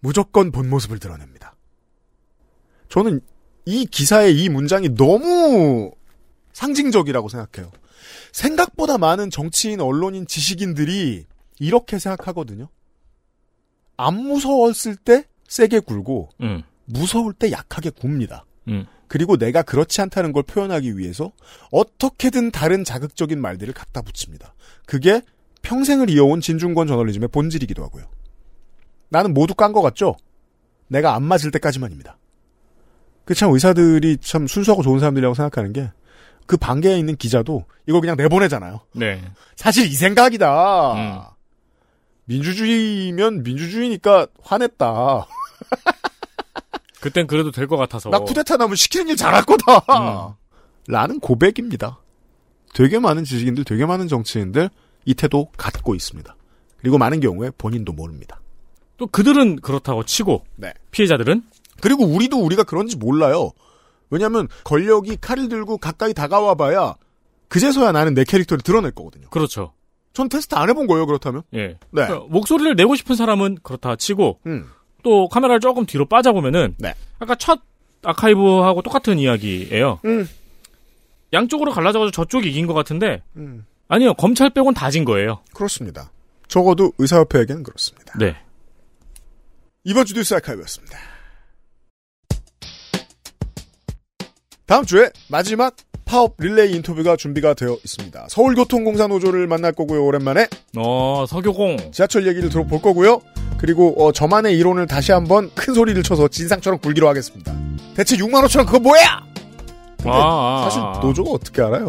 무조건 본 모습을 드러냅니다. 저는 이 기사의 이 문장이 너무 상징적이라고 생각해요. 생각보다 많은 정치인, 언론인, 지식인들이 이렇게 생각하거든요. 안 무서웠을 때 세게 굴고 음. 무서울 때 약하게 굽니다. 음. 그리고 내가 그렇지 않다는 걸 표현하기 위해서 어떻게든 다른 자극적인 말들을 갖다 붙입니다. 그게 평생을 이어온 진중권 저널리즘의 본질이기도 하고요. 나는 모두 깐 것 같죠? 내가 안 맞을 때까지만입니다. 그 참 의사들이 참 순수하고 좋은 사람들이라고 생각하는 게 그 반개에 있는 기자도 이걸 그냥 내보내잖아요. 네. 사실 이 생각이다. 민주주의면 민주주의니까 화냈다. 그땐 그래도 될 것 같아서. 나 쿠데타 나면 시키는 일 잘할 거다. 라는 고백입니다. 되게 많은 지식인들, 되게 많은 정치인들 이 태도 갖고 있습니다. 그리고 많은 경우에 본인도 모릅니다. 또 그들은 그렇다고 치고 네. 피해자들은 그리고 우리도 우리가 그런지 몰라요. 왜냐하면 권력이 칼을 들고 가까이 다가와 봐야 그제서야 나는 내 캐릭터를 드러낼 거거든요. 그렇죠. 전 테스트 안 해본 거예요. 그렇다면. 예. 네. 그러니까 목소리를 내고 싶은 사람은 그렇다 치고 음. 또 카메라를 조금 뒤로 빠져 보면은 네. 아까 첫 아카이브하고 똑같은 이야기예요. 음. 양쪽으로 갈라져가지고 저쪽이 이긴 것 같은데 음. 아니요 검찰 빼곤 다 진 거예요. 그렇습니다. 적어도 의사협회에겐 그렇습니다. 네. 이번 주 뉴스 아카이브였습니다. 다음 주에 마지막 파업 릴레이 인터뷰가 준비가 되어 있습니다. 서울교통공사 노조를 만날 거고요. 오랜만에 어 서교공 지하철 얘기를 들어볼 거고요. 그리고 어, 저만의 이론을 다시 한번 큰 소리를 쳐서 진상처럼 굴기로 하겠습니다. 대체 6만 5천 원 그거 뭐야? 근데 아, 사실 아. 노조가 어떻게 알아요?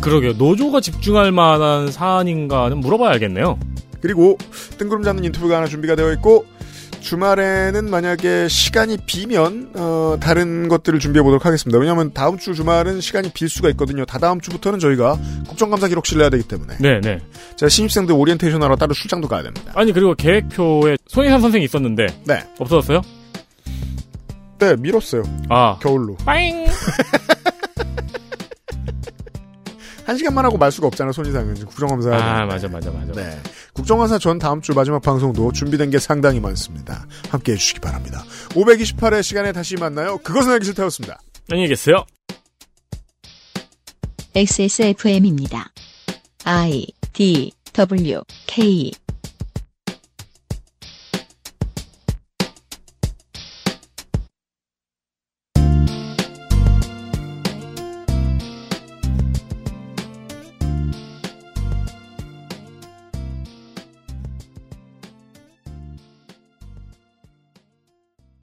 그러게요. 노조가 집중할 만한 사안인가는 물어봐야겠네요. 그리고 뜬구름 잡는 인터뷰가 하나 준비가 되어 있고 주말에는 만약에 시간이 비면 어, 다른 것들을 준비해 보도록 하겠습니다. 왜냐하면 다음 주 주말은 시간이 빌 수가 있거든요. 다다음 주부터는 저희가 국정감사 기록실을 해야 되기 때문에 네, 네. 제가 신입생들 오리엔테이션 하러 따로 출장도 가야 됩니다. 아니 그리고 계획표에 손희산 선생이 있었는데 네, 없어졌어요? 네 밀었어요. 아 겨울로 빠잉. 한 시간만 하고 말 수가 없잖아요. 손이상은 국정감사. 아 맞아 맞아 맞아. 네. 국정감사 전 다음 주 마지막 방송도 준비된 게 상당히 많습니다. 함께 해주시기 바랍니다. 528회 시간에 다시 만나요. 그것은 알기 싫다였습니다. 안녕히 계세요. XSFM입니다. I D W K